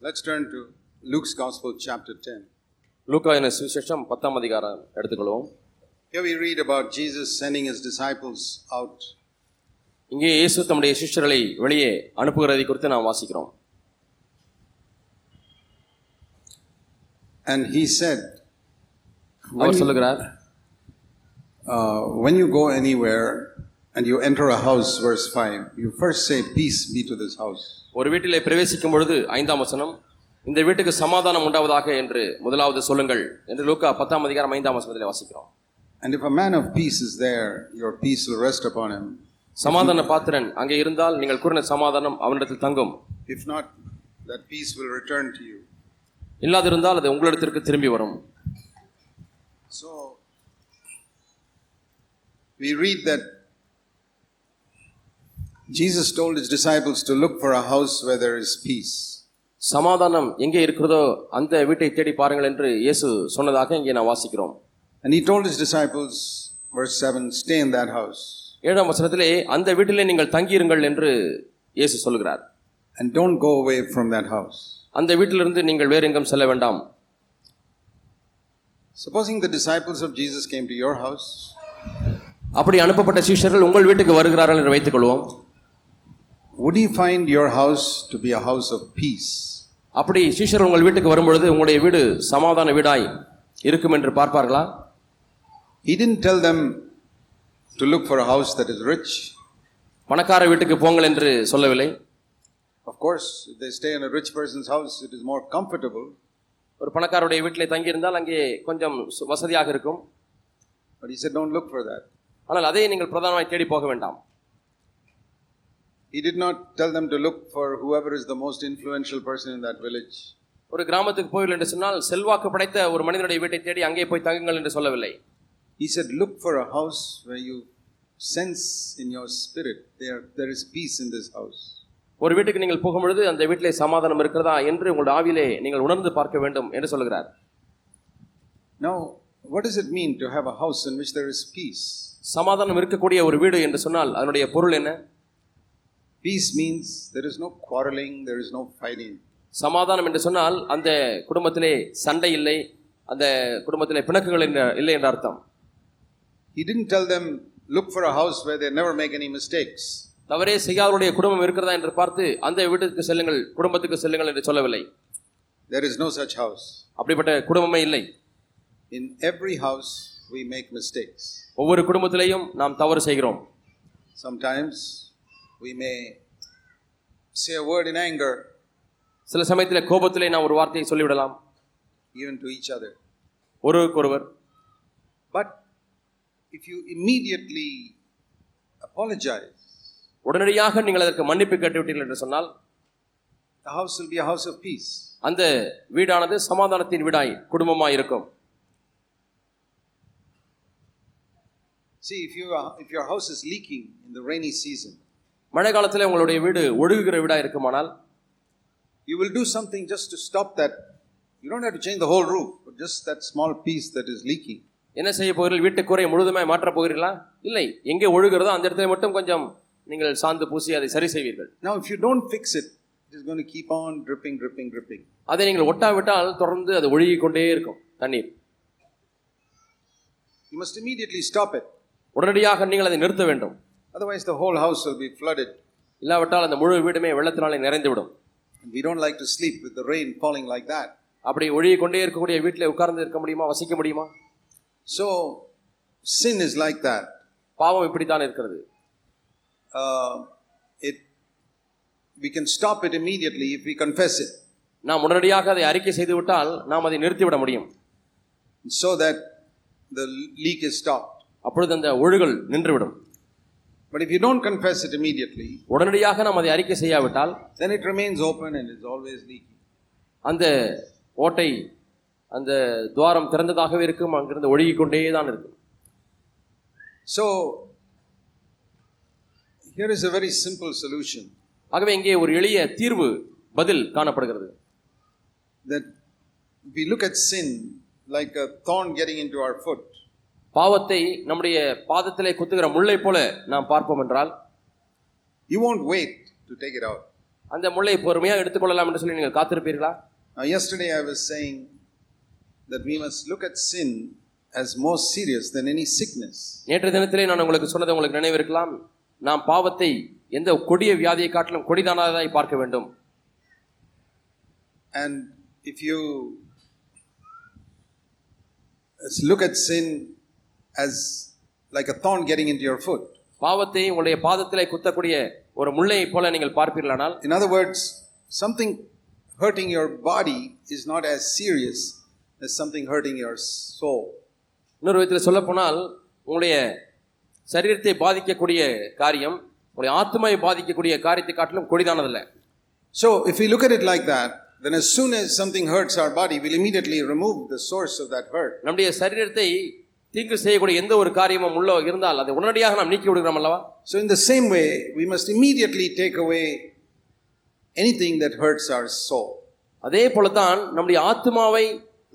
Let's turn to Luke's Gospel, chapter 10. லூக்கா என சுவிசேஷம் பத்தாம் அதிகாரம் எடுத்துக்கொள்வோம் Here we read about Jesus sending his disciples out. இங்கே இயேசு தம்முடைய சிஷ்யர்களை வெளியே அனுப்புகிறதை குறித்து நாம் வாசிக்கிறோம் And he said, அவர் சொல்லுகிறார் uh, When you go anywhere and you enter a house, verse 5, you first say, Peace be to this house. ஒரு வீட்டிலே பிரவேசிக்கும் பொழுது ஐந்தாம் வசனம் இந்த வீட்டுக்கு சமாதானம் உண்டாவதாக என்று முதலாவது சொல்லுங்கள் என்று லூக்கா பத்தாம் அதிகாரம் ஐந்தாம் வசனத்திலே வாசிக்கிறோம் And if a man of peace is there, your peace will rest upon him. சமாதான பாத்திரன் அங்கே இருந்தால் நீங்கள் கூறின சமாதானம் அவனிடத்தில் தங்கும் If not, that peace will return to you. இல்லாதிருந்தால் அது உங்களிடத்திற்கு திரும்பி வரும் So, we read that Jesus told his disciples to look for a house where there is peace. சமாதானம் எங்கே இருக்கிறதோ அந்த வீட்டை தேடி பாருங்கள் என்று இயேசு சொன்னதாக இங்கே நான் வாசிக்கிறோம் And he told his disciples, verse 7, stay in that house ஏழாம் வசனத்திலே அந்த வீட்டிலே நீங்கள் தங்கியிருங்கள் என்று இயேசு சொல்கிறார் and don't go away from that house. அந்த வீட்டிலிருந்து நீங்கள் வேறு எங்கும் செல்ல வேண்டாம் Supposing the disciples of Jesus came to your house, அப்படி அனுப்பப்பட்ட சீஷர்கள் உங்கள் வீட்டுக்கு வருகிறார்கள் என்று வைத்துக் கொள்வோம் would you find your house to be a house of peace? அப்படி சீஷர் உங்கள் வீட்டுக்கு வரும்பொழுது உங்களுடைய வீடு சமாதான வீடாய் இருக்கும் என்று பார்ப்பார்களா He didn't tell them to look for a house that is rich. பணக்கார வீட்டுக்கு போங்கள் என்று சொல்லவில்லை Of course, if they stay in a rich person's house, it is more comfortable. ஒரு பணக்காரருடைய வீட்டிலே தங்கியிருந்தால் அங்கே கொஞ்சம் சு- வசதியாக இருக்கும் But he said, don't look for that. ஆனால் அதை நீங்கள் பிரதானமாய் தேடி போக வேண்டாம் He did not tell them to look for whoever is the most influential person in that village. ஒரு கிராமத்துக்கு போய்கள் என்று சொன்னால் செல்வாக்கு படைத்த ஒரு மனிதனுடைய வீட்டை தேடி அங்கே போய் தங்குங்கள் என்று சொல்லவில்லை He said, look for a house where you sense in your spirit there, there is peace in this house. ஒரு வீட்டுக்கு நீங்கள் போகும்பொழுது அந்த வீட்டிலே சமாதானம் இருக்கிறதா என்று உங்களுடைய ஆவிலே நீங்கள் உணர்ந்து பார்க்க வேண்டும் என்று சொல்கிறார் Now, what does it mean to have a house in which there is peace? சமாதானம் இருக்கக்கூடிய ஒரு வீடு என்று சொன்னால் அதனுடைய பொருள் என்ன Peace means there is no quarreling, there is no fighting. சமாதானம் என்று சொன்னால் அந்த குடும்பத்திலே சண்டை இல்லை அந்த குடும்பத்திலே பிணக்குகள் இல்லை என்ற அர்த்தம் He didn't tell them, look for a house where they never make any mistakes. தவறே செய்யாதவருடைய குடும்பம் இருக்கிறதா என்று பார்த்து அந்த வீட்டுக்கு செல்லுங்கள் குடும்பத்துக்கு செல்லுங்கள் என்று சொல்லவில்லை There is no such house. அப்படிப்பட்ட குடும்பமே இல்லை In every house, we make mistakes. ஒவ்வொரு குடும்பத்திலேயும் நாம் தவறு செய்கிறோம் Sometimes we may say a word in anger, சில சமயத்தில் கோபத்திலே நாம் ஒரு வார்த்தையை சொல்லிவிடலாம் even to each other. ஒருவருக்கொருவர் But if you immediately apologize, உடனடியாக நீங்கள் அதற்கு மன்னிப்பு கேட்டுவிட்டீர்கள் என்று சொன்னால் the house will be a house of peace. அந்த வீடானது சமாதானத்தின் வீடாய் குடும்பமாய் இருக்கும் See, if, you are, if your house is leaking in the rainy season, மழை காலத்தில் உங்களுடைய வீடு ஒழுகுகிற வீடாக இருக்குமானால்? You will do something just to stop that you don't have to change the whole roof just that small piece that is leaking என்ன செய்ய போகிறீர்கள்? வீட்டு குறை முழுதுமே மாற்றப் போகிறீர்களா? இல்லை. எங்கே ஒழுகிறதோ அந்த இடத்துல மட்டும் கொஞ்சம் நீங்கள் சாந்து பூசி அதை சரி செய்வீர்கள். Now if you don't fix it it is going keep on dripping dripping dripping அதை நீங்கள் ஒட்டாவிட்டால் தொடர்ந்து அது ஒழுகி கொண்டே இருக்கும் தண்ணீர். You must immediately stop it உடனடியாக நீங்கள் அதை நிறுத்த வேண்டும். Otherwise, the whole house will be flooded. இல்லாவிட்டால் அந்த முழு வீடுமே வெள்ளத்தினாலே நிறைந்துவிடும் And we don't like to sleep with the rain falling like that. அப்படி ஒழுகிக் கொண்டே இருக்கக்கூடிய வீட்டில் உட்கார்ந்து இருக்க முடியுமா வசிக்க முடியுமா So, sin is like that. பாவம் இப்படித்தான் இருக்கிறது Uh, it, we can stop it immediately if we confess it, நாம் உடனடியாக அதை அறிக்கை செய்து விட்டால் நாம் அதை நிறுத்திவிட முடியும் so that the leak is stopped. அப்பொழுது அந்த ஒழுகல் நின்றுவிடும் But if you don't confess it immediately, உடனடியாக நாம் அதை அறிக்கை செய்யாவிட்டால் then it remains open and is always leaking. அந்த ஓட்டை அந்த துவாரம் திறந்ததாகவே இருக்கும் அங்கிருந்து ஒழுகிக் கொண்டே தான் இருக்கும் So, here is a very simple solution ஆகவே இங்கே ஒரு எளிய தீர்வு பதில் காணப்படுகிறது that if we look at sin like a thorn getting into our foot, பாவத்தை நம்முடைய பாதத்திலே குத்துகிற முள்ளை போல நாம் பார்ப்போம் என்றால் you won't wait to take it out. அந்த முள்ளை பொறுமையாக எடுத்துக்கொள்ளலாம் என்று சொல்லி நீங்கள் காத்திருப்பீர்களா yesterday I was saying that we must look at sin as more serious than any sickness. நேற்று தினத்திலே நான் உங்களுக்கு சொன்னது உங்களுக்கு நினைவிருக்கலாம் நாம் பாவத்தை எந்த கொடிய வியாதியை காட்டிலும் கொடிதானதாய் பார்க்க வேண்டும் And if you look at sin as like a thorn getting into your foot, பாவத்தை உங்களுடைய பாதத்திலே குத்தக்கூடிய ஒரு முள்ளையை போல நீங்கள் பார்ப்பீர்களானால் in other words, something hurting your body is not as serious as something hurting your soul. இன்னொரு விதத்தில் சொல்லப்போனால் உங்களுடைய சரீரத்தை பாதிக்கக்கூடிய காரியம் உங்களுடைய ஆத்மாவை பாதிக்கக்கூடிய காரியத்தை காட்டிலும் கொடிதானதில்லை So, if we look at it like that, then as soon as something hurts our body, we'll immediately remove the source of that hurt. நம்முடைய சரீரத்தை தீங்கு செய்யக்கூடிய எந்த ஒரு காரியமும் உள்ள இருந்தால் அதை உடனடியாக நாம் நீக்கி விடுகிறோம் அல்லவா So, in the same way, we must immediately take away anything that hurts our soul. அதே போலத்தான் நம்முடைய ஆத்மாவை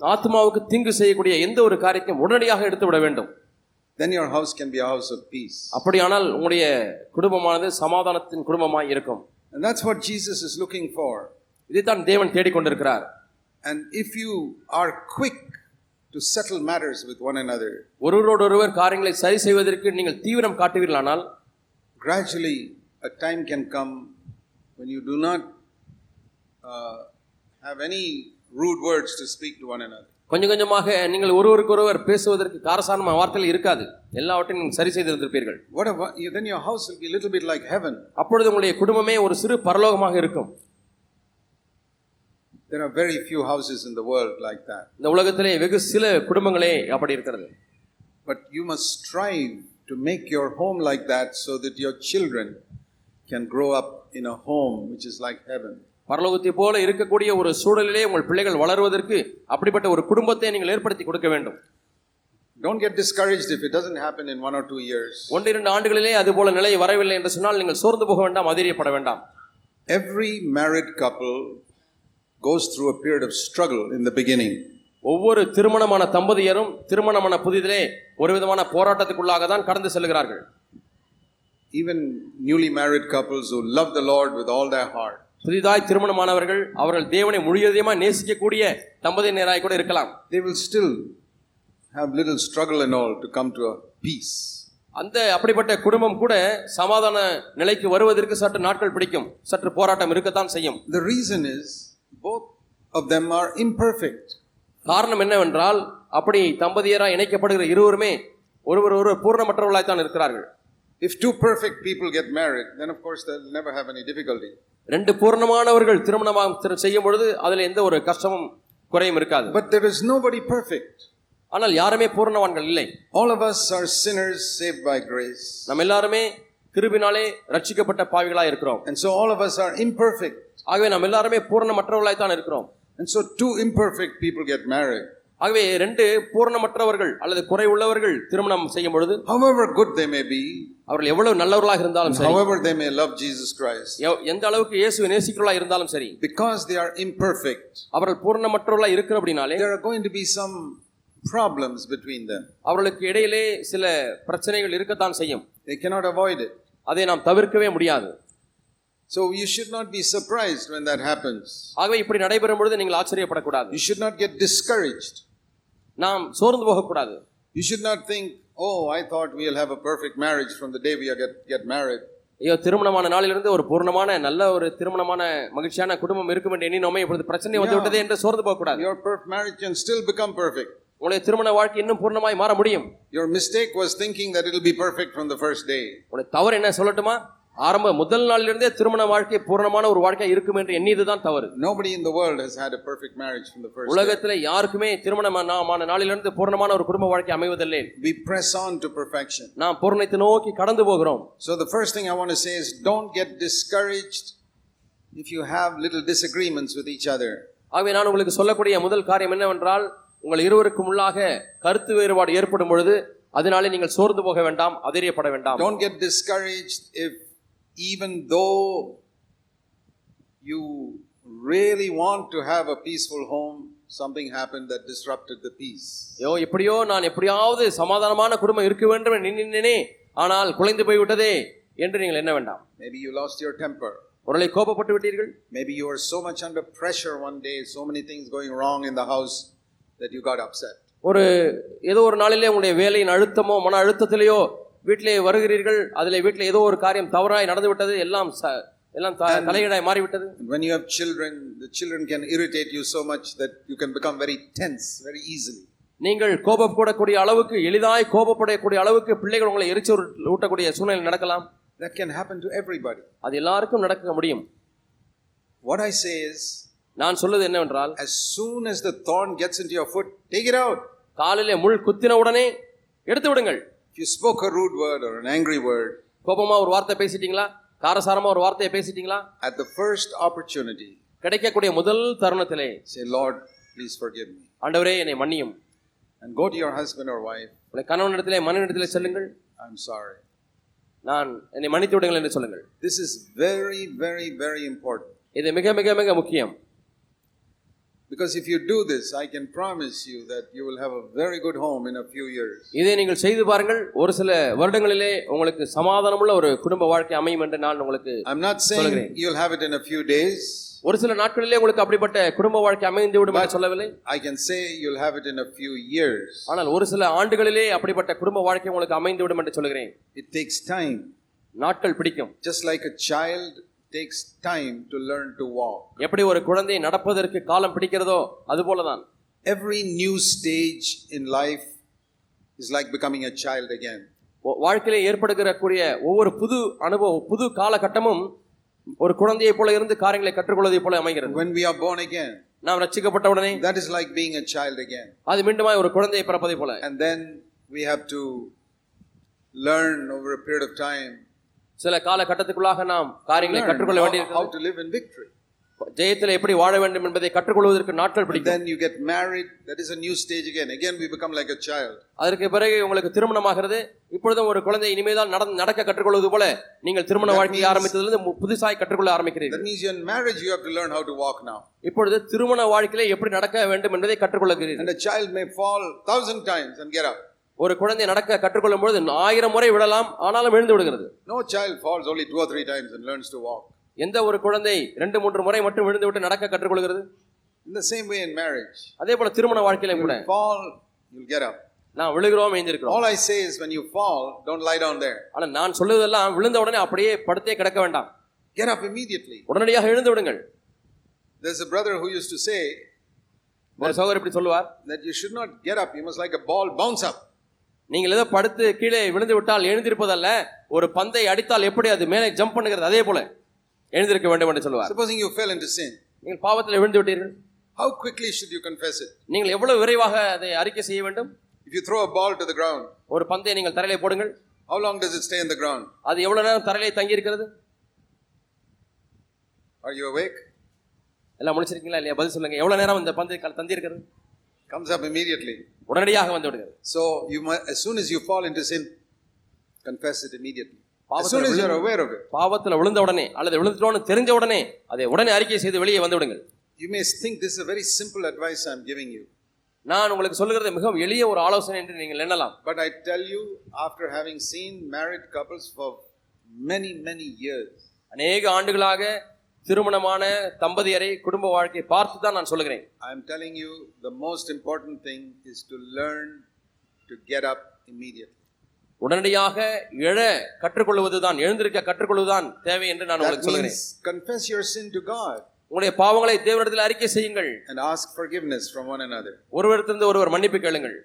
ஆத்மாவுக்கு தீங்கு செய்யக்கூடிய எந்த ஒரு காரியத்தையும் உடனடியாக எடுத்து விட வேண்டும் Then your house can be a house of peace. அப்படியானால் உங்களுடைய குடும்பமானது சமாதானத்தின் குடும்பமாய் இருக்கும் And that's what Jesus is looking for. இதைத்தான் தேவன் தேடிக்கொண்டிருக்கிறார் And if you are quick to settle matters with one another, ஒருவரோடொருவர் காரியங்களை சரி செய்வதற்கு நீங்கள் தீவிரம் காட்டுவீர்களானால் gradually a time can come when you do not uh, have any rude words to speak to one another. கொஞ்சம் கொஞ்சமாக நீங்கள் ஒருவருக்கொருவர் பேசுவதற்கு காரசாரமான வார்த்தைகள் இருக்காது எல்லாவற்றையும் நீங்கள் சரி செய்திருந்திருப்பீர்கள் wo- then your house will be a little bit like heaven. அப்பொழுது உங்களுடைய குடும்பமே ஒரு சிறு பரலோகமாக இருக்கும் There are very few houses in the world like that. இந்த உலகத்திலே வெகு சில குடும்பங்களே அப்படி இருக்கிறது But you must strive to make your home like that so that your children can grow up in a home which is like heaven. பரலோகத்தை போல இருக்கக்கூடிய ஒரு சூழலிலே உங்கள் பிள்ளைகள் வளருவதற்கு அப்படிப்பட்ட ஒரு குடும்பத்தை நீங்கள் ஏற்படுத்தி கொடுக்க வேண்டும் Don't get discouraged if it doesn't happen in one or two years. ஒன்று இரண்டு ஆண்டுகளிலே அது போல நிலை வரவில்லை என்று சொன்னால் நீங்கள் சோர்ந்து போக வேண்டாம் அதிரியப்பட வேண்டாம் Every married couple goes through a period of struggle in the beginning. ஒவ்வொரு திருமணமான தம்பதியரும் திருமணமான புதிதிலே ஒரு விதமான போராட்டத்துக்குள்ளாக தான் கடந்து செல்கிறார்கள் Even newly married couples who love the Lord with all their heart, புதிதாய் திருமணமானவர்கள் அவர்கள் தேவனை முழுவதையுமாக நேசிக்கக்கூடிய தம்பதியினராய் கூட இருக்கலாம் they will still have little struggle and all to come to a peace. அந்த அப்படிப்பட்ட குடும்பம் கூட சமாதான நிலைக்கு வருவதற்கு சற்று நாட்கள் பிடிக்கும் சற்று போராட்டம் இருக்கத்தான் செய்யும் The reason is both of them are imperfect. காரணம் என்னவென்றால் அப்படி தம்பதியராய் இணைக்கப்படுகிற இருவருமே ஒருவர் ஒருவர் பூர்ணமற்றவர்களாய் தான் இருக்கிறார்கள் If two perfect people get married, then of course they'll never have any difficulty. ரெண்டு பூர்ணமானவர்கள் திருமணமாக திரு- செய்யும் பொழுது அதில் எந்த ஒரு கஷ்டமும் குறையும் இருக்காது But there is nobody perfect. ஆனால் யாருமே பூர்ணவான்கள் இல்லை All of us are sinners saved by grace. நம்ம எல்லாருமே கிருபினாலே ரட்சிக்கப்பட்ட பாவிகளாய் இருக்கிறோம் And so all of us are imperfect. ஆகவே நம்ம எல்லாருமே பூர்ணமற்றவர்களாய் தான் இருக்கிறோம் And so two imperfect people get married. ஆகவே ரெண்டு பூர்ணமற்றவர்கள் அல்லது குறை உள்ளவர்கள் திருமணம் செய்யும் பொழுது However good they may be, அவர்கள் எவ்வளவு நல்லவர்களாக இருந்தாலும் சரி however they may love Jesus Christ, எந்த அளவுக்கு இயேசுவை நேசிக்கிறவர்களாக இருந்தாலும் சரி because they are imperfect, அவர்கள் பூர்ணமற்றவர்களாக இருக்கிற அப்படின்னாலே there are going to be some problems between them. அவர்களுக்கு இடையிலே சில பிரச்சனைகள் இருக்கத்தான் செய்யும் They cannot avoid it. அதை நாம் தவிர்க்கவே முடியாது So you should not be surprised when that happens. ஆகவே இப்படி நடைபெறும் பொழுது நீங்கள் ஆச்சரியப்படக்கூடாது You should not get discouraged. நாம் சோர்ந்து போகக்கூடாது You should not think, oh, I thought we'll have a perfect marriage from the day we are get, get married. ஐயோ திருமணமான நாளிலிருந்து ஒரு பூர்ணமான நல்ல ஒரு திருமணமான மகிழ்ச்சியான குடும்பம் இருக்கும் என்று எண்ணினோமே இப்பொழுது பிரச்சனை வந்து விட்டதே என்று சோர்ந்து போகக்கூடாது Your per- marriage can still become perfect. உங்களுடைய திருமண வாழ்க்கை இன்னும் பூர்ணமாய் மாற முடியும் Your mistake was thinking that it'll be perfect from the first day. உங்களுடைய தவறு என்ன சொல்லட்டுமா ஆரம்ப முதல் நாளிலிருந்தே திருமண வாழ்க்கை பூர்ணமான ஒரு வாழ்க்கை இருக்கும் என்று எண்ணியதுதான் தவறு Nobody in the world has had a perfect marriage from the first. உலகத்துல யாருக்குமே திருமணமான நாளிலிருந்து பூர்ணமான ஒரு குடும்ப வாழ்க்கை அமைவதில்லை We press on to perfection. நாம் பூர்ணத்தை நோக்கி கடந்து போகிறோம் So the first thing I want to say is don't get discouraged if you have little disagreements with each other. ஆகவே நான் உங்களுக்கு சொல்லக்கூடிய முதல் காரியம் என்னவென்றால் உங்கள் இருவருக்கும் உள்ளாக கருத்து வேறுபாடு ஏற்படும் பொழுது அதனாலே நீங்கள் சோர்ந்து போக வேண்டாம் அதிரியப்பட வேண்டாம் Don't get discouraged if even though you really want to have a peaceful home, something happened that disrupted the peace. ஐயோ எப்படியோ நான் எப்படியாவது சமாதானமான குடும்பம் இருக்க வேண்டும் என்று நினைனேனே ஆனால் குலைந்து போய்விட்டதே என்று நீங்கள் என்ன வேண்டாம் Maybe you lost your temper. ஒருவேளை கோபப்பட்டு விட்டீர்கள் Maybe you are so much under pressure one day, so many things going wrong in the house that you got upset. ஒரு ஏதோ ஒரு நாளிலே உங்களுடைய வேலையின் அழுத்தமோ மன அழுத்தத்திலேயோ வீட்டிலே வருகிறீர்கள் அதிலே வீட்டில் ஏதோ ஒரு காரியம் தவறாய் நடந்து விட்டது எல்லாம் எல்லாம் தலையீடாய் மாறிவிட்டது when you have children, the children can irritate you so much that you can become very tense very easily. நீங்கள் கோபப்படக்கூடிய அளவுக்கு எளிதாய் கோபப்படக்கூடிய அளவுக்கு பிள்ளைகள் உங்களை எரிச்சல் ஊட்டக்கூடிய சூழ்நிலை நடக்கலாம் That can happen to everybody. அது எல்லாருக்கும் நடக்க முடியும் What I say is, நான் சொல்வது என்னவென்றால் as soon as the thorn gets into your foot, take it out. காலிலே முள் குத்தின உடனே எடுத்து விடுங்கள் If you spoke a rude word or an angry word, கோபமா ஒரு வார்த்தை பேசிட்டீங்களா காரசாரமா ஒரு வார்த்தையை பேசிட்டீங்களா at the first opportunity, கிடைக்கக்கூடிய முதல் தருணத்திலே say, Lord, please forgive me. ஆண்டவரே என்னை மன்னியும் And go to your husband or wife, உங்களை கணவனிடத்திலே மனைவிடத்திலே செல்லுங்கள் I'm sorry. நான் என்னை மன்னித்து விடுங்கள் என்று சொல்லுங்கள் This is very, very, very important. இது மிக மிக மிக முக்கியம் Because if you do this, I can promise you that you will have a very good home in a few years. இதை நீங்கள் செய்து பாருங்கள் ஒரு சில வருடங்களிலே உங்களுக்கு சமாதானமுள்ள ஒரு குடும்ப வாழ்க்கை அமையும் என்று நான் உங்களுக்கு I'm not saying you'll have it in a few days. ஒரு சில நாட்களிலே உங்களுக்கு அப்படிப்பட்ட குடும்ப வாழ்க்கை அமைந்து விடும் என்று சொல்லவில்லை I can say you'll have it in a few years. ஆனால் ஒரு சில ஆண்டுகளிலே அப்படிப்பட்ட குடும்ப வாழ்க்கை உங்களுக்கு அமைந்து விடும் என்று சொல்கிறேன் It takes time. நாட்கள் பிடிக்கும் Just like a child takes time to learn to walk. எப்படி ஒரு குழந்தை நடப்பதற்கு காலம் பிடிக்கிறதோ அது போலதான் Every new stage in life is like becoming a child again. வா- வாழ்க்கையிலே ஏற்படுகிற கூடிய ஒவ்வொரு புது அனுபவம் புது காலகட்டமும் ஒரு குழந்தையைப் போல இருந்து காரியங்களை கற்றுக்கொள்வதை போல அமைகிறது When we are born again, நாம் ரட்சிக்கப்பட்ட உடனே that is like being a child again. அது மீண்டுமாய் ஒரு குழந்தையை பிறப்பதை போல And then we have to learn over a period of time சில காலகட்டத்துக்குள்ளாக நாம் காரியங்களை கற்றுக்கொள்ள victory. ஜெயத்தில் எப்படி வாழ வேண்டும் என்பதை கற்றுக்கொள்வதற்கு நாட்கள் பிடிக்கும் then you get married, that is a new stage again. Again, we become like a child. அதற்கு பிறகு உங்களுக்கு திருமணமாகிறது இப்பொழுதும் ஒரு குழந்தை இனிமேதான் நடந்து நடக்க கற்றுக்கொள்வது போல நீங்கள் திருமண வாழ்க்கையை ஆரம்பித்ததிலிருந்து புதுசாய் கற்றுக்கொள்ள ஆரம்பிக்கிறீர்கள் That means in marriage, you have to learn how to walk now. இப்பொழுது திருமண வாழ்க்கையிலே எப்படி நடக்க வேண்டும் என்பதை கற்றுக்கொள்கிறீர்கள் And a child may fall thousand times and get up. ஒரு குழந்தை நடக்க கற்றுக்கொள்ளும் பொழுது ஆயிரம் முறை விடலாம் ஆனாலும் எழுந்து விடுகிறது No child falls only two or three times and learns to walk. எந்த ஒரு குழந்தை ரெண்டு மூன்று முறை மட்டும் விழுந்து விட்டு நடக்க கற்றுக்கொள்கிறது In the same way in marriage, அதே போல திருமண வாழ்க்கையிலும் கூட fall, you'll get up. நான் விழுகிறோம் எழுந்திருக்கிறோம் All I say is when you fall, don't lie down there. ஆனா நான் சொல்லுவதெல்லாம் விழுந்த உடனே அப்படியே படுத்தே கிடக்க வேண்டாம் Get up immediately. உடனடியாக எழுந்து விடுங்கள் There's a brother who used to say ஒரு சகோதரர் இப்படி சொல்லுவார் that you should not get up, you must like a ball bounce up. நீங்கள் ஏதோ படுத்து கீழே விழுந்து விட்டால் எழுந்திருப்பதல்ல ஒரு பந்தை அடித்தால் எப்படி அது மேலே ஜம்ப் பண்ணுகிறது? அதே போல எழுந்திருக்க வேண்டும் என்று சொல்லுவார் Supposing you fell into sin, நீங்கள் பாவத்தில் விழுந்து விட்டீர்கள். How quickly should you confess it? நீங்கள் எவ்வளவு விரைவாக அதை அறிக்கை செய்ய வேண்டும்? If you throw a ball to the ground, ஒரு பந்தை நீங்கள் தரையிலே போடுங்கள். How long does it stay in the ground? அது எவ்வளவு நேரம் தரையிலே தங்கி இருக்கிறது Are you awake? எல்லாம் முடிச்சிருக்கீங்களா இல்லையா? பதில் சொல்லுங்க. எவ்வளவு நேரம் இந்த பந்து க- தந்தி இருக்கிறது Comes up immediately. உடனடியாக வந்து விடுகிறது So you must, as soon as you fall into sin, confess it immediately. As soon as you're விழுந்து- aware of it. பாவத்தில் விழுந்த உடனே அல்லது விழுந்துட்டோன்னு தெரிஞ்ச உடனே அதை உடனே அறிக்கை செய்து வெளியே வந்து விடுங்கள் You may think this is a very simple advice I'm giving you. நான் உங்களுக்கு சொல்லுகிறது மிகவும் எளிய ஒரு ஆலோசனை என்று நீங்கள் எண்ணலாம் But I tell you, after having seen married couples for many, many years, அநேக ஆண்டுகளாக திருமணமான தம்பதியரை குடும்ப வாழ்க்கை பார்த்து தான் நான் சொல்லுகிறேன். I am telling you the most important thing is to learn to get up immediate உடனடியாக எழ கற்றுக்கொள்வது தான் எழுந்திருக்க கற்றுக்கொள்வது தான் தேவை என்று நான் உங்களுக்கு சொல்கிறேன் confess your sin to God உங்களுடைய பாவங்களை தேவனிடத்தில் அறிக்கை செய்யுங்கள். And ask forgiveness from one another. ஒருவரிடத்திலிருந்து ஒருவர் மன்னிப்பு கேளுங்கள்.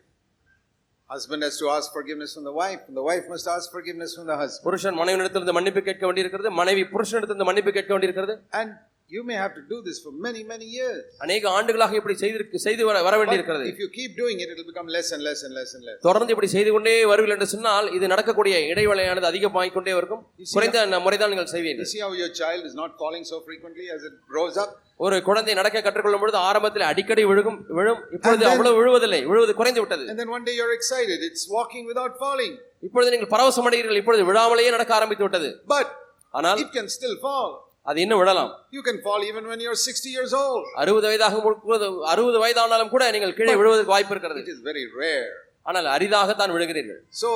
Husband has to ask forgiveness from the wife, and the wife must ask forgiveness from the husband. புருஷன் மனைவியிடத்திலிருந்து மன்னிப்பு கேட்க வேண்டியிருக்கிறது மனைவி புருஷனிடத்திலிருந்து மன்னிப்பு கேட்க வேண்டியிருக்கிறது And you may have to do this for many, many years. அநேக ஆண்டுகளாக இப்படி செய்திருக்கு செய்து வர வர But வேண்டியிருக்கிறது if you keep doing it, it will become less and less and less and less. தொடர்ந்து இப்படி செய்து கொண்டே வருவீர்கள் என்று சொன்னால் இது நடக்கக்கூடிய இடைவேளையானது அதிகமாகிக் கொண்டே இருக்கும் குறைந்த முறைதான் நீங்கள் You செய்வீர்கள் see how your child is not falling so frequently as it grows up? ஒரு குழந்தை நடக்க கற்றுக்கொள்ளும் பொழுது ஆரம்பத்தில் அடிக்கடி விழுகும் விழும் இப்பொழுது And then- அவ்வளவு விழுவதில்லை விழுவது குறைந்து விட்டது And then one day you're excited, it's walking without falling. இப்பொழுது நீங்கள் பரவசம் அடைகிறீர்கள் இப்பொழுது விழாமலேயே நடக்க ஆரம்பித்து விட்டது But ஆனால் it can still fall. அது இன்னும் விழலாம் You can fall even when you're 60 years old. அறுபது வயதாக முழுவது அறுபது வயதானாலும் கூட நீங்கள் கீழே விழுவதற்கு வாய்ப்பு இருக்கிறது It is very rare. ஆனால் அரிதாகத்தான் விழுகிறீர்கள் So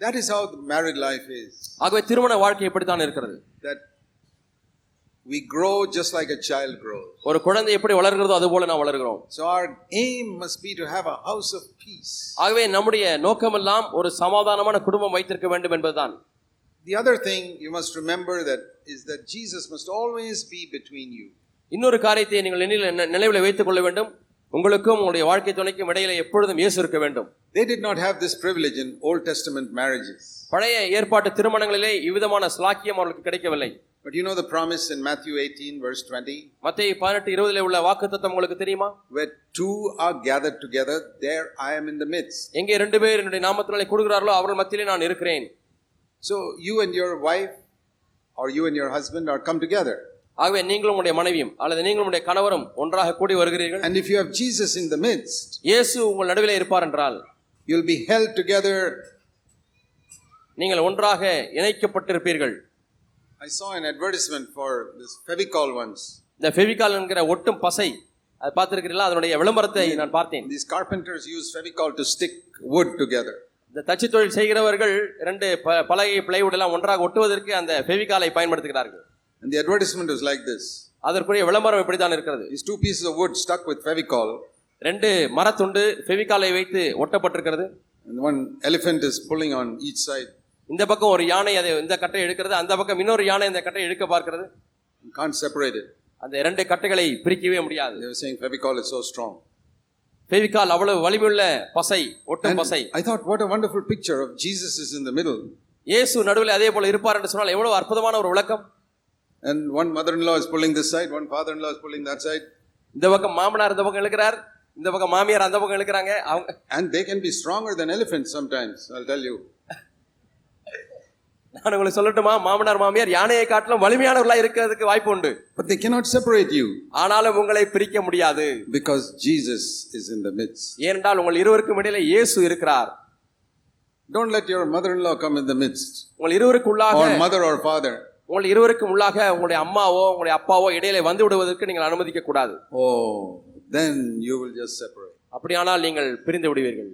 that is how the married life is. ஆகவே திருமண வாழ்க்கை இப்படித்தான் இருக்கிறது That we grow just like a child grows. ஒரு குழந்தை எப்படி வளர்கிறதோ அது போல நாம் வளர்கிறோம் So our aim must be to have a house of peace. ஆகவே நம்முடைய நோக்கமெல்லாம் ஒரு சமாதானமான குடும்பம் வைத்திருக்க வேண்டும் என்பதுதான் The other thing you must remember that is that Jesus must always be between you. இன்னொரு காரியத்தை நீங்கள் நினைவில் நினைவில் வைத்துக் கொள்ள வேண்டும் உங்களுக்கும் உங்களுடைய வாழ்க்கை துணைக்கும் இடையில எப்பொழுதும் இயேசு இருக்க வேண்டும் They did not have this privilege in Old Testament marriages. பழைய ஏற்பாட்டு திருமணங்களிலே இவ்விதமான ஸ்லாக்கியம் அவர்களுக்கு கிடைக்கவில்லை But you know the promise in Matthew 18, verse 20? மத்திய பதினெட்டு இருபதுல உள்ள வாக்குத்தத்தம் உங்களுக்கு தெரியுமா Where two are gathered together, there I am in the midst. எங்கே ரெண்டு பேர் என்னுடைய நாமத்தினாலே கொடுக்கிறார்களோ அவர்கள் மத்தியிலே நான் இருக்கிறேன் So you and your wife, or you and your husband, are come together. ஆகவே நீங்களும் உங்களுடைய மனைவியும் அல்லது நீங்களும் உங்களுடைய கணவரும் ஒன்றாக கூடி வருகிறீர்கள் And if you have Jesus in the midst, இயேசு உங்கள் நடுவிலே இருப்பார் என்றால் you'll be held together. நீங்கள் ஒன்றாக இணைக்கப்பட்டிருப்பீர்கள் I saw an advertisement for this Fevicol once. இந்த ஃபெவிகால் என்கிற ஒட்டும் பசை அது பார்த்திருக்கிறீங்களா அதனுடைய விளம்பரத்தை நான் பார்த்தேன் These carpenters use Fevicol to stick wood together. இந்த தச்சு தொழில் செய்கிறவர்கள் இரண்டு பலகை பிளைவுட் எல்லாம் ஒன்றாக ஒட்டுவதற்கு அந்த ஃபெவிகாலை பயன்படுத்துகிறார்கள். And the is like this அதற்குரிய விளம்பரம் இப்படி தான் இருக்கிறது. Is two piece of wood stuck with Fevicol ரெண்டு மரத்துண்டு ஃபெவிகாலை வைத்து ஒட்டப்பட்டிருக்கிறது. One elephant is pulling on each side இந்த பக்கம் ஒரு யானை அதை இந்த கட்டை எடுக்கிறது அந்த பக்கம் இன்னொரு யானை இந்த கட்டை எடுக்க பார்க்கிறது. கான் செப்பரேட்டட் அந்த இரண்டு கட்டைகளை பிரிக்கவே முடியாது. Fevicol is so strong Fevicol அவ்வளவு வலிமையுள்ள பசை ஒட்டும் And பசை I thought, what a wonderful picture of Jesus is in the middle. இயேசு நடுவில் அதே போல இருப்பார் என்று சொன்னால் எவ்வளவு அற்புதமான ஒரு விளக்கம் And one mother in law is pulling this side, one father in law is pulling that side. இந்த பக்கம் மாமனார் இந்த பக்கம் இழுக்கிறார் இந்த பக்கம் மாமியார் அந்த பக்கம் இழுக்கிறாங்க அவங்க And they can be stronger than elephants sometimes, I'll tell you. நான் உங்களுக்கு சொல்லட்டுமா? மாமனார் மாமியார் யானையை காட்டிலும் வலிமையானவர்களா இருக்கிறதுக்கு வாய்ப்பு உண்டு. But they cannot separate you. ஆனாலும் உங்களை பிரிக்க முடியாது. Because Jesus is in the midst. ஏனென்றால் உங்கள் இருவருக்கும் இடையில இயேசு இருக்கிறார். Don't let your mother in law come in the midst, உங்கள் இருவருக்குள்ளாக or mother or father. உங்கள் இருவருக்கும் உள்ளாக உங்களுடைய அம்மாவோ உங்களுடைய அப்பாவோ இடையில வந்து விடுவதற்கு நீங்கள் அனுமதிக்க கூடாது. Oh, then you will just separate. அப்படியானால் நீங்கள் பிரிந்து விடுவீர்கள்.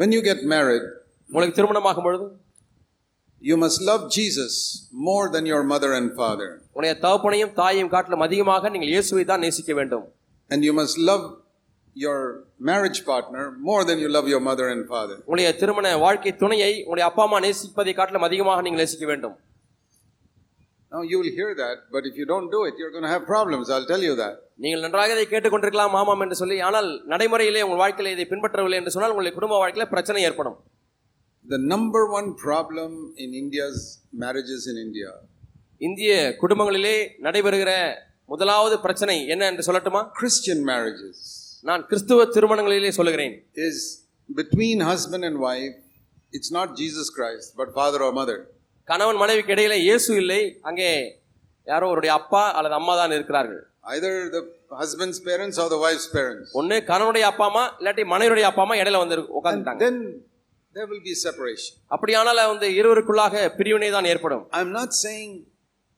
When you get married, உங்களுக்கு திருமணமாகும் பொழுது? you must love Jesus more than your mother and father. உங்களுடைய தகப்பனையும் தாயையும் காட்டிலும் அதிகமாக நீங்கள் இயேசுவை தான் நேசிக்க வேண்டும் And you must love your marriage partner more than you love your mother and father. உங்களுடைய திருமண வாழ்க்கை துணையை உங்களுடைய அப்பா அம்மா நேசிப்பதை காட்டிலும் அதிகமாக நீங்கள் நேசிக்க வேண்டும் Now you will hear that, but if you don't do it, you're going to have problems. I'll tell you that. நீங்கள் நன்றாக இதை கேட்டுக்கொண்டிருக்கலாம் ஆமாம் என்று சொல்லி ஆனால் நடைமுறையிலே உங்கள் வாழ்க்கையில இதை பின்பற்றவில்லை என்று சொன்னால் உங்களுடைய குடும்ப வாழ்க்கையில பிரச்சனை ஏற்படும் The number one problem in India's marriages in India இந்திய குடும்பங்களிலே நடைபெறுகிற முதலாவது பிரச்சனை என்ன என்று சொல்லட்டுமா Christian marriages நான் கிறிஸ்துவ திருமணங்களிலே சொல்லுகிறேன் is between husband and wife. It's not Jesus Christ, but father or mother. கணவன் மனைவிக்கு இடையில இயேசு இல்லை அங்கே யாரோ அவருடைய அப்பா அல்லது அம்மா தான் இருக்கிறார்கள் Either the husband's parents or the wife's parents. ஒண்ணு கணவனுடைய அப்பா அம்மா இல்லாட்டி மனைவியுடைய அப்பா அம்மா இடையில வந்து And உட்காந்துட்டாங்க then there will be separation. அப்படியானால் வந்து இருவருக்குள்ளாக பிரிவினை தான் ஏற்படும் I'm not saying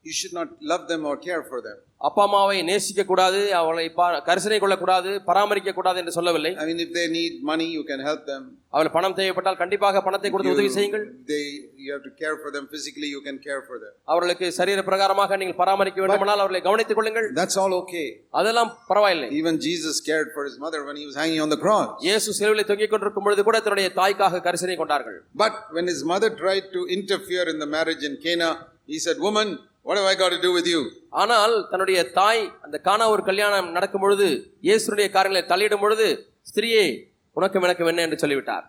you should not love them or care for them. அப்பா அம்மாவை நேசிக்க கூடாது அவளை பா- கரிசனை கொள்ளக்கூடாது பராமரிக்க கூடாது என்று சொல்லவில்லை I mean, if they need money, you can help them. அவள் பணம் தேவைப்பட்டால் கண்டிப்பாக பணத்தை கொடுத்து உதவி செய்யுங்கள் You, they, you have to care for them physically, you can care for them. அவர்களுக்கு சரீர பிரகாரமாக நீங்கள் பராமரிக்க வேண்டுமானால் அவர்களை கவனித்துக் கொள்ளுங்கள் That's all okay. அதெல்லாம் பரவாயில்லை Even Jesus cared for his mother when he was hanging on the cross. இயேசு சிலுவையில் தொங்கிக் கொண்டிருக்கும் பொழுது கூட தன்னுடைய தாய்க்காக கரிசனை கொண்டார்கள் But when his mother tried to interfere in the marriage in Cana, he said, Woman, what have I got to do with you? ஆனால் தன்னுடைய தாய் அந்த காணா ஒரு கல்யாணம் நடக்கும் பொழுது இயேசுடைய காரியங்களை தலையிடும் பொழுது ஸ்திரியே உனக்கும் எனக்கும் என்ன என்று சொல்லிவிட்டார்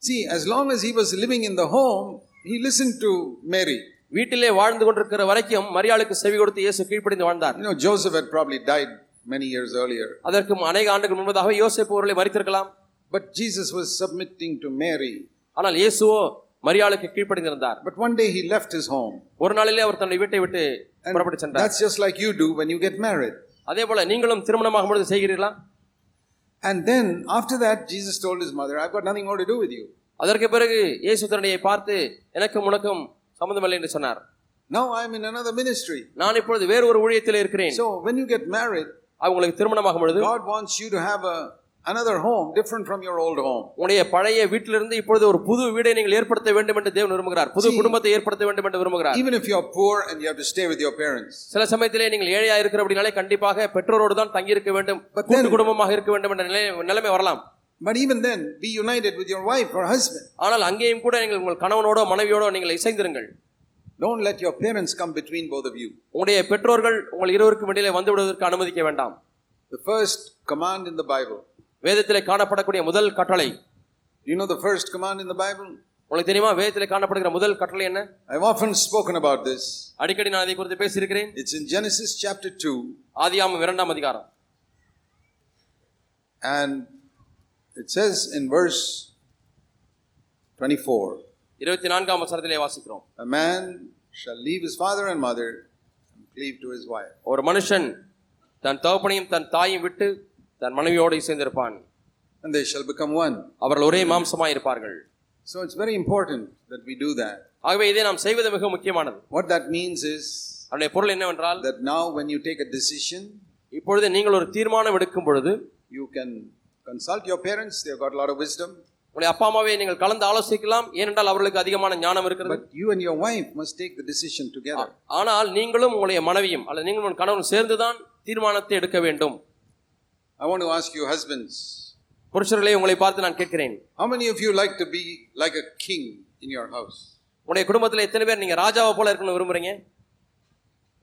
See, as long as he was living in the home, he listened to Mary. வீட்டிலே வாழ்ந்து கொண்டிருக்கிற வரைக்கும் மரியாளுக்கு செவி கொடுத்து இயேசு கீழ்ப்படிந்து வாழ்ந்தார் You know, Joseph had probably died many years earlier. அதற்கு அநேக ஆண்டுகள் முன்பதாக யோசேப்பு அவர்களை மறித்திருக்கலாம் But Jesus was submitting to Mary. ஆனால் இயேசுவோ மரியாளுக்கு கீழ்ப்படிந்திருந்தார் But one day he left his home. ஒரு நாளிலே அவர் தன்னுடைய வீட்டை விட்டு புறப்பட்டு சென்றார் That's just like you do when you get married. அதே போல நீங்களும் திருமணமாகும் பொழுது செய்கிறீர்களா And then after that, Jesus told his mother, I've got nothing more to do with you. அதற்கு பிறகு இயேசு தன்னுடைய பார்த்து எனக்கும் உனக்கும் சம்மந்தமில்லை என்று சொன்னார் Now I'm in another ministry. நான் இப்பொழுது வேறு ஒரு ஊழியத்தில் இருக்கிறேன் So when you get married, அவங்களுக்கு திருமணமாகும் பொழுது God wants you to have a another home different from your old home. உங்களுடைய பழைய வீட்டிலிருந்து இப்பொழுது ஒரு புது வீடை நீங்கள் ஏற்படுத்த வேண்டும் என்று தேவன் விரும்புகிறார் புது See- குடும்பத்தை ஏற்படுத்த வேண்டும் என்று விரும்புகிறார் Even if you're poor and you have to stay with your parents. சில சமயத்திலே நீங்கள் ஏழையா இருக்கிற அப்படினாலே கண்டிப்பாக பெற்றோரோடு தான் தங்கியிருக்க வேண்டும் But கூட்டு then- குடும்பமாக இருக்க வேண்டும் என்ற நிலை நிலைமை வரலாம் But even then, be united with your wife or husband. ஆனால் அங்கேயும் கூட நீங்கள் உங்கள் கணவனோடோ மனைவியோடோ நீங்கள் இசைந்திருங்கள் Don't let your parents come between both of you. உங்களுடைய பெற்றோர்கள் உங்கள் இருவருக்கும் இடையிலே வந்து விடுவதற்கு அனுமதிக்க வேண்டாம் The first command in the Bible. வேதத்திலே காணப்படக்கூடிய முதல் கட்டளை Do you know the first command in the Bible? உங்களுக்கு தெரியுமா வேதத்திலே காணப்படுகிற முதல் கட்டளை என்ன I've often spoken about this. அடிக்கடி நான் அதை குறித்து பேசியிருக்கிறேன் It's in Genesis chapter 2, ஆதியாமம் இரண்டாம் அதிகாரம் and it says in verse 24 இருபத்தி நான்காம் வசனத்திலே வாசிக்கிறோம் A man shall leave his father and mother and cleave to his wife. ஒரு மனுஷன் தன் தகப்பனையும் தன் தாயும் விட்டு தன் மனைவியோடு இசைந்திருப்பான் And they shall become one. அவர்கள் ஒரே மாம்சமாய் இருப்பார்கள் So it's very important that we do that. ஆகவே இதை நாம் செய்வது மிக முக்கியமானது What that means is அதனுடைய பொருள் என்னவென்றால் that now when you take a decision, இப்பொழுது நீங்கள் ஒரு தீர்மானம் எடுக்கும் பொழுது you can consult your parents, they've got a lot of wisdom. உங்களுடைய அப்பா அம்மாவை நீங்கள் கலந்து ஆலோசிக்கலாம் ஏனென்றால் அவர்களுக்கு அதிகமான ஞானம் இருக்கிறது But you and your wife must take the decision together. ஆனால் நீங்களும் உங்களுடைய மனைவியும் அல்லது நீங்களும் உங்கள் கணவன் சேர்ந்துதான் தீர்மானத்தை எடுக்க வேண்டும் I want to ask you, husbands, புருஷர்களே உங்களை பார்த்து நான் கேட்கிறேன் how many of you like to be like a king in your house? உங்களுடைய குடும்பத்தில் எத்தனை பேர் நீங்க ராஜாவை போல இருக்கணும்னு விரும்புறீங்க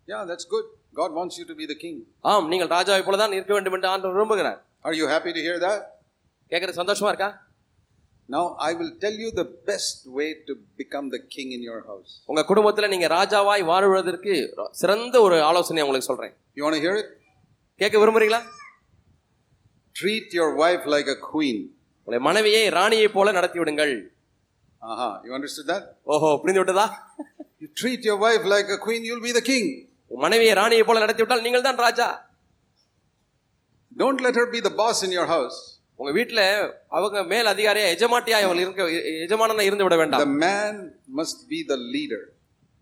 Yeah, that's good. God wants you to be the king. ஆம் நீங்கள் ராஜாவை போல தான் இருக்க வேண்டும் என்று ஆண்டவர் விரும்புகிறார் Are you happy to hear that? கேட்கறது சந்தோஷமா இருக்கா Now, I will tell you the best way to become the king in your house. உங்க குடும்பத்துல நீங்க ராஜாவாய் வாழ்வதற்கு சிறந்த ஒரு ஆலோசனை உங்களுக்கு சொல்றேன் You want to hear it? கேட்க விரும்புறீங்களா Treat your wife like a queen. உங்களுடைய மனைவியை ராணியை போல நடத்தி விடுங்கள் Aha, you understood that? ஓஹோ புரிந்து விட்டதா You treat your wife like a queen, you'll be the king. உங்க மனைவியை ராணியை போல நடத்தி விட்டால் நீங்கள் தான் ராஜா Don't let her be the boss in your house. உங்க வீட்டுல அவங்க மேல் அதிகாரியா எஜமாட்டியா அவள் இருக்க எஜமானனா இருந்து விட The வேண்டாம் man must be the leader.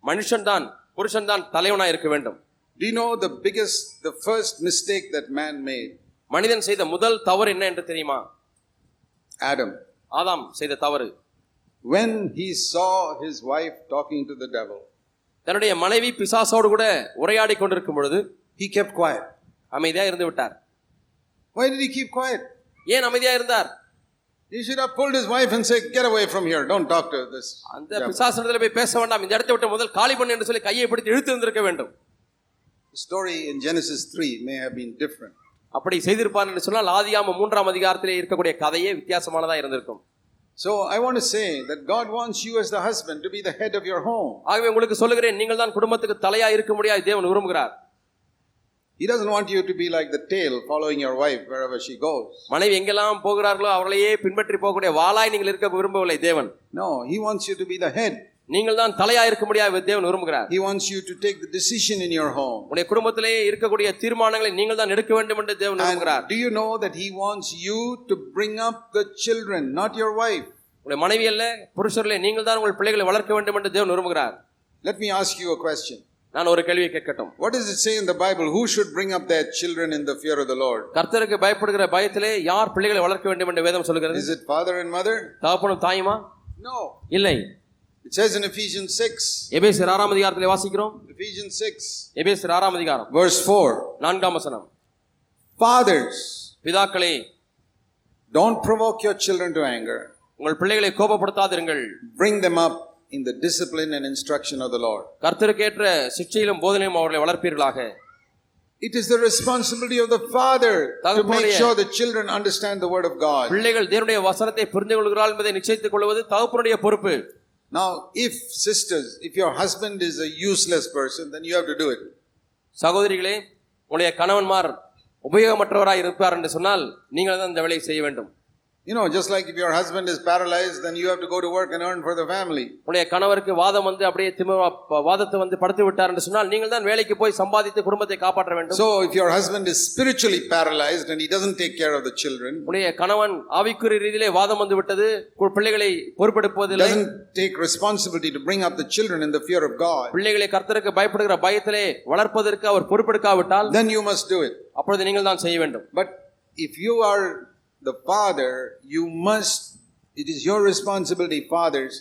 மனுஷன் தான் புருஷன் தான் தலைவனா இருக்க வேண்டும் Do you know the biggest, the first mistake that man made? மனிதன் செய்த முதல் தவறு என்ன என்று தெரியுமா Adam. ஆதாம் செய்த தவறு When he saw his wife talking to the devil, தன்னுடைய மனைவி பிசாசோடு கூட உரையாடி கொண்டிருக்கும் பொழுது he kept quiet. அமைதியா இருந்து விட்டார் Why did he keep quiet? ஏன் அமைதியா இருந்தார் He should have pulled his wife and said, Get away from here. Don't talk to this. அந்த devil." பிசாசனத்துல போய் பேச வேண்டாம் இந்த இடத்தை விட்டு முதல் காலி பண்ணு என்று சொல்லி கையை பிடித்து இழுத்து இருந்திருக்க வேண்டும் The story in Genesis 3 may have been different. அப்படி செய்திருப்பார் என்று சொன்னால் ஆதியாம மூன்றாம் அதிகாரத்திலே இருக்கக்கூடிய கதையே வித்தியாசமானதா இருந்திருக்கும் So I want to say that God wants you as the husband to be the head of your home. ஆகவே உங்களுக்கு சொல்லுகிறேன் நீங்கள் தான் குடும்பத்துக்கு தலையா இருக்க முடியாது தேவன் விரும்புகிறார் He doesn't want you to be like the tail following your wife wherever she goes. மனைவி எங்கெல்லாம் போகிறார்களோ அவர்களையே பின்பற்றி போகக்கூடிய வாளாய் நீங்கள் இருக்க விரும்பவில்லை தேவன் No, He wants you to be the head. நீங்கள் தான் தலையா இருக்க முடியாது தேவன் விரும்புகிறார் He wants you to take the decision in your home. உடைய குடும்பத்திலே இருக்கக்கூடிய தீர்மானங்களை நீங்கள் தான் எடுக்க வேண்டும் என்று தேவன் விரும்புகிறார் do you know that He wants you to bring up the children, not your wife? உடைய மனைவி அல்ல புருஷர்களே நீங்கள் தான் உங்கள் பிள்ளைகளை வளர்க்க வேண்டும் என்று தேவன் விரும்புகிறார் Let me ask you a question. நான் ஒரு கேள்வியை கேட்கட்டும் What does it say in the Bible? Who should bring up their children in the fear of the Lord? கர்த்தருக்கு பயப்படுகிற பயத்திலே யார் பிள்ளைகளை வளர்க்க வேண்டும் என்று வேதம் சொல்கிறது Is it father and mother? தகப்பனும் தாயுமா No. இல்லை It says in Ephesians 6, எபேசர் ஆறாம் அதிகாரத்திலே வாசிக்கிறோம் Ephesians 6, எபேசர் ஆறாம் அதிகாரம் verse 4. நான்காம் வசனம் Fathers, பிதாக்களே don't provoke your children to anger. உங்கள் பிள்ளைகளை கோபப்படுத்தாதிருங்கள் Bring them up in the discipline and instruction of the Lord. கர்த்தருக்கேற்ற சிக்ஷையிலும் போதனையும் அவர்களை வளர்ப்பீர்களாக It is the responsibility of the father to make sure the children understand the word of God. பிள்ளைகள் தேவனுடைய வசனத்தை புரிந்து கொள்கிறாள் என்பதை நிச்சயித்துக் கொள்வது தகப்பனுடைய பொறுப்பு Now, if sisters, if your husband is a useless person, then you have to do it. சகோதரிகளே உங்களுடைய கணவன்மார் உபயோகமற்றவராய் இருப்பார் என்று சொன்னால் நீங்கள் தான் இந்த வேலையை செய்ய வேண்டும் You know, just like if your husband is paralyzed, then you have to go to work and earn for the family. உங்களுடைய கணவருக்கு வாதம் வந்து அப்படியே திம வாதத்தை வந்து படுத்து விட்டார் என்று சொன்னால் நீங்கள் தான் வேலைக்கு போய் சம்பாதித்து குடும்பத்தை காப்பாற்ற வேண்டும் So, if your husband is spiritually paralyzed and he doesn't take care of the children, உங்களுடைய கணவன் ஆவிக்குரிய ரீதியிலே வாதம் வந்து விட்டது கு- பிள்ளைகளை பொறுப்பெடுப்பதில்லை doesn't take responsibility to bring up the children in the fear of God, பிள்ளைகளை கர்த்தருக்கு பயப்படுகிற பயத்திலே வளர்ப்பதற்கு அவர் பொறுப்பெடுக்காவிட்டால் then you must do it. அப்பொழுது நீங்கள் தான் செய்ய வேண்டும் But if you are the father, you must, it is your responsibility, fathers,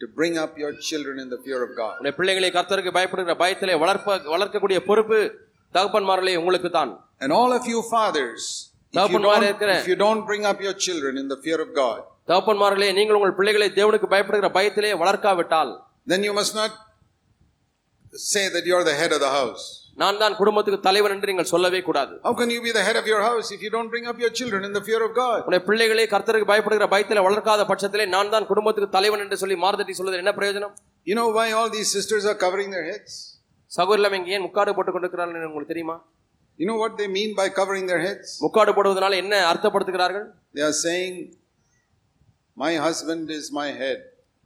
to bring up your children in the fear of God. உடைய பிள்ளைகளை கர்த்தருக்கு பயப்படுகிற பயத்திலே வளர்ப்ப வளர்க்கக்கூடிய பொறுப்பு தகப்பன்மார்களே உங்களுக்கு தான் And all of you fathers, if you, தகப்பன்மாரே don't, இருக்கிற- if you don't bring up your children in the fear of God, தகப்பன்மார்களே நீங்கள் உங்கள் பிள்ளைகளை தேவனுக்கு பயப்படுகிற பயத்திலே வளர்க்காவிட்டால் then you must not say that you're the head of the house. நான் தான் குடும்பத்துக்கு தலைவன் என்று நீங்கள் சொல்லவே கூடாது How can you be the head of your house if you don't bring up your children in the fear of God? உடைய பிள்ளைகளை கர்த்தருக்கு பயப்படுகிற பயத்திலே வளர்க்காத பட்சத்திலே நான் தான் குடும்பத்துக்கு தலைவன் என்று சொல்லி மாறுதட்டி சொல்வது என்ன பிரயோஜனம் You know why all these sisters are covering their heads? சகோதரில் இங்கே ஏன் முக்காடு போட்டுக் கொண்டிருக்கிறார்கள் உங்களுக்கு தெரியுமா You know what they mean by covering their heads? முக்காடு போடுவதனால என்ன அர்த்தப்படுத்துகிறார்கள் They are saying, My husband is my head.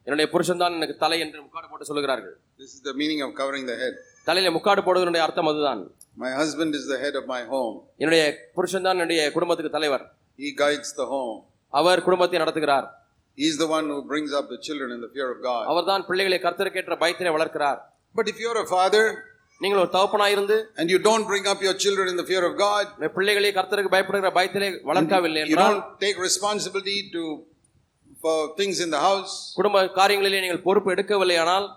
என்னுடைய புருஷன் தான் எனக்கு தலை என்று முக்காடு போட்டு சொல்லுகிறார்கள் This is the meaning of covering the head. தலையில முக்காடு போடுவதனுடைய அர்த்தம் அதுதான் My husband is the head of my home. என்னுடைய புருஷன் தான் என்னுடைய குடும்பத்துக்கு தலைவர் He guides the home. அவர் குடும்பத்தை நடத்துகிறார் He is the one who brings up the children in the fear of God. அவர்தான் பிள்ளைகளை கர்த்தருக்கேற்ற பயத்திலே வளர்க்கிறார் But if you're a father நீங்கள் ஒரு தகப்பனாயிருந்து and you don't bring up your children in the fear of God, உங்களுடைய பிள்ளைகளை கர்த்தருக்கு பயப்படுகிற பயத்திலே வளர்க்கவில்லை you என்றால் don't take responsibility to for things in the house, குடும்ப காரியங்களிலே நீங்கள் பொறுப்பு எடுக்கவில்லை ஆனால்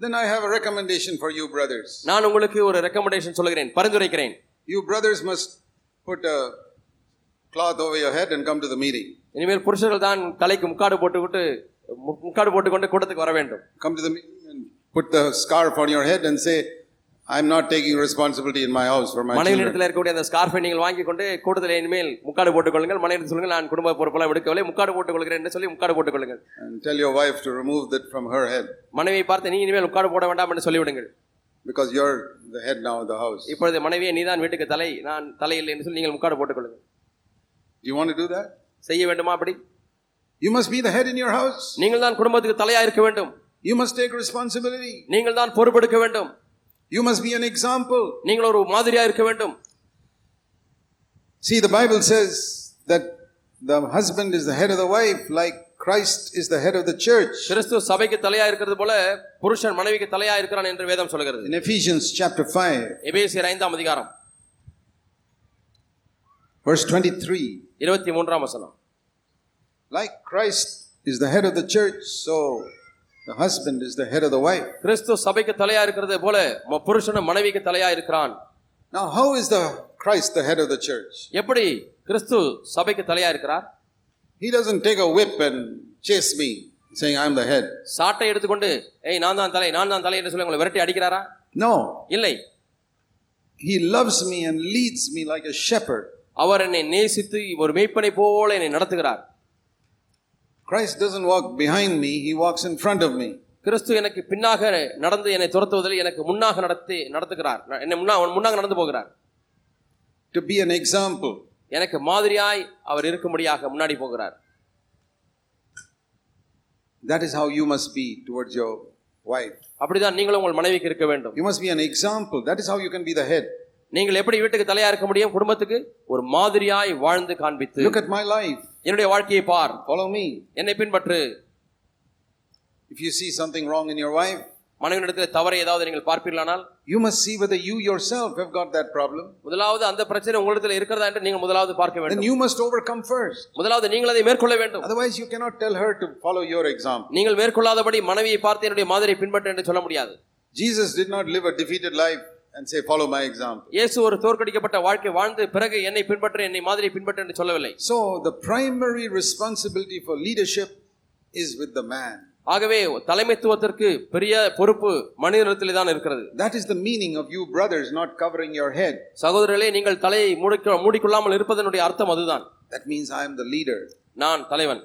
then I have a recommendation for you brothers. நான் உங்களுக்கு ஒரு ரெக்கமெண்டேஷன் சொல்லுகிறேன் பரிந்துரைக்கிறேன் You brothers must put a cloth over your head and come to the meeting. இனிமேல் புருஷர்கள் தான் தலைக்கு முக்காடு போட்டுவிட்டு மு- முக்காடு போட்டுக்கொண்டு கூட்டத்துக்கு வர வேண்டும் Come to the meeting and put the scarf on your head and say, I'm not taking responsibility in my house for my மனைவி children. இடத்துல இருக்கக்கூடிய அந்த ஸ்கார்ஃபை நீங்கள் வாங்கி கொண்டு கூட்டத்தில் இனிமேல் முக்காடு போட்டுக் கொள்ளுங்கள் மனைவி சொல்லுங்கள் நான் குடும்ப பொறுப்பெல்லாம் எடுக்கவில்லை முக்காடு போட்டுக் கொள்கிறேன் என்று சொல்லி முக்காடு போட்டுக் கொள்ளுங்கள் And tell your wife to remove that from her head மனைவியை பார்த்து நீ இனிமேல் முக்காடு போட வேண்டாம் என்று சொல்லிவிடுங்கள் because you're the head now of the house. இப்பொழுது மனைவியை நீதான் வீட்டுக்கு தலை நான் தலை இல்லை என்று சொல்லி நீங்கள் முக்காடு போட்டுக் கொள்ளுங்கள் Do you want to do that? செய்ய வேண்டுமா அப்படி You must be the head in your house. நீங்கள் தான் குடும்பத்துக்கு தலையா இருக்க வேண்டும் You must take responsibility. நீங்கள் தான் பொறுப்பெடுக்க வேண்டும் You must be an example. நீங்கள் ஒரு மாதிரியா இருக்க வேண்டும் See, the Bible says that the husband is the head of the wife, like Christ is the head of the church. கிறிஸ்து சபைக்கு தலையா இருக்கிறது போல புருஷன் மனைவிக்கு தலையா இருக்கிறான் என்று வேதம் சொல்கிறது In Ephesians chapter 5, எபேசியர் ஐந்தாம் அதிகாரம் verse 23, இருபத்தி மூன்றாம் வசனம் like Christ is the head of the church, so the husband is the head of the wife. கிறிஸ்து சபைக்கு தலையா இருக்கிறது போல ம- புருஷனும் மனைவிக்கு தலையா இருக்கிறான் Now, how is the Christ the head of the church? எப்படி கிறிஸ்து சபைக்கு தலையா இருக்கிறார் He doesn't take a whip and chase me, saying, I'm the head. சாட்டை எடுத்துக்கொண்டு ஏய் நான் தான் தலை நான் தான் தலை என்று சொல்லி உங்களை விரட்டி அடிக்கிறாரா No, இல்லை He loves me and leads me like a shepherd. அவர் என்னை நேசித்து ஒரு மெய்ப்பனை போல என்னை நடத்துகிறார் Christ doesn't walk behind me, He walks in front of me. கிறிஸ்து எனக்கு பின்னாக நடந்து என்னை துரத்துவதில் எனக்கு முன்னாக நடத்தி நடத்துகிறார் என்னை முன்னா முன்னாக நடந்து போகிறார் To be an example. எனக்கு மாதிரியாய் அவர் இருக்கும்படியாக முன்னாடி போகிறார் That is how you must be towards your wife. அப்படிதான் நீங்களும் உங்கள் மனைவிக்கு இருக்க வேண்டும் You must be an example. That is how you can be the head. நீங்கள் எப்படி வீட்டுக்கு தலையா இருக்க முடியும் குடும்பத்துக்கு ஒரு மாதிரியாய் வாழ்ந்து காண்பித்து Look at my life. என்னுடைய வாழ்க்கையை பார் Follow me. என்னை பின்பற்று If you see something wrong in your wife, மனைவியிடத்தில் தவறை ஏதாவது நீங்கள் பார்ப்பீர்களானால் you must see whether you yourself have got that problem. முதலாவது அந்த பிரச்சனை உங்களிடத்தில் இருக்கிறதா என்று நீங்கள் முதலாவது பார்க்க Then வேண்டும் you must overcome first. முதலாவது நீங்கள் அதை மேற்கொள்ள வேண்டும் Otherwise, you cannot tell her to follow your example. நீங்கள் மேற்கொள்ளாதபடி மனைவியை பார்த்து என்னுடைய மாதிரி பின்பற்று என்று சொல்ல முடியாது Jesus did not live a defeated life and say, Follow my example. இயேசு ஒரு தோற்கடிக்கப்பட்ட வாழ்க்கை வாழ்ந்து பிறகு என்னை பின்பற்று என்னை மாதிரி பின்பற்று என்று சொல்லவில்லை So, the primary responsibility for leadership is with the man. ஆகவே தலைமைத்துவத்திற்கு பெரிய பொறுப்பு மனிதனிடத்திலே தான் இருக்கிறது That is the meaning of you brothers not covering your head. சகோதரர்களே நீங்கள் தலையை மூடிக்க மூடிக்கொள்ளாமல் இருப்பதனுடைய அர்த்தம் அதுதான் That means I am the leader. நான் தலைவன்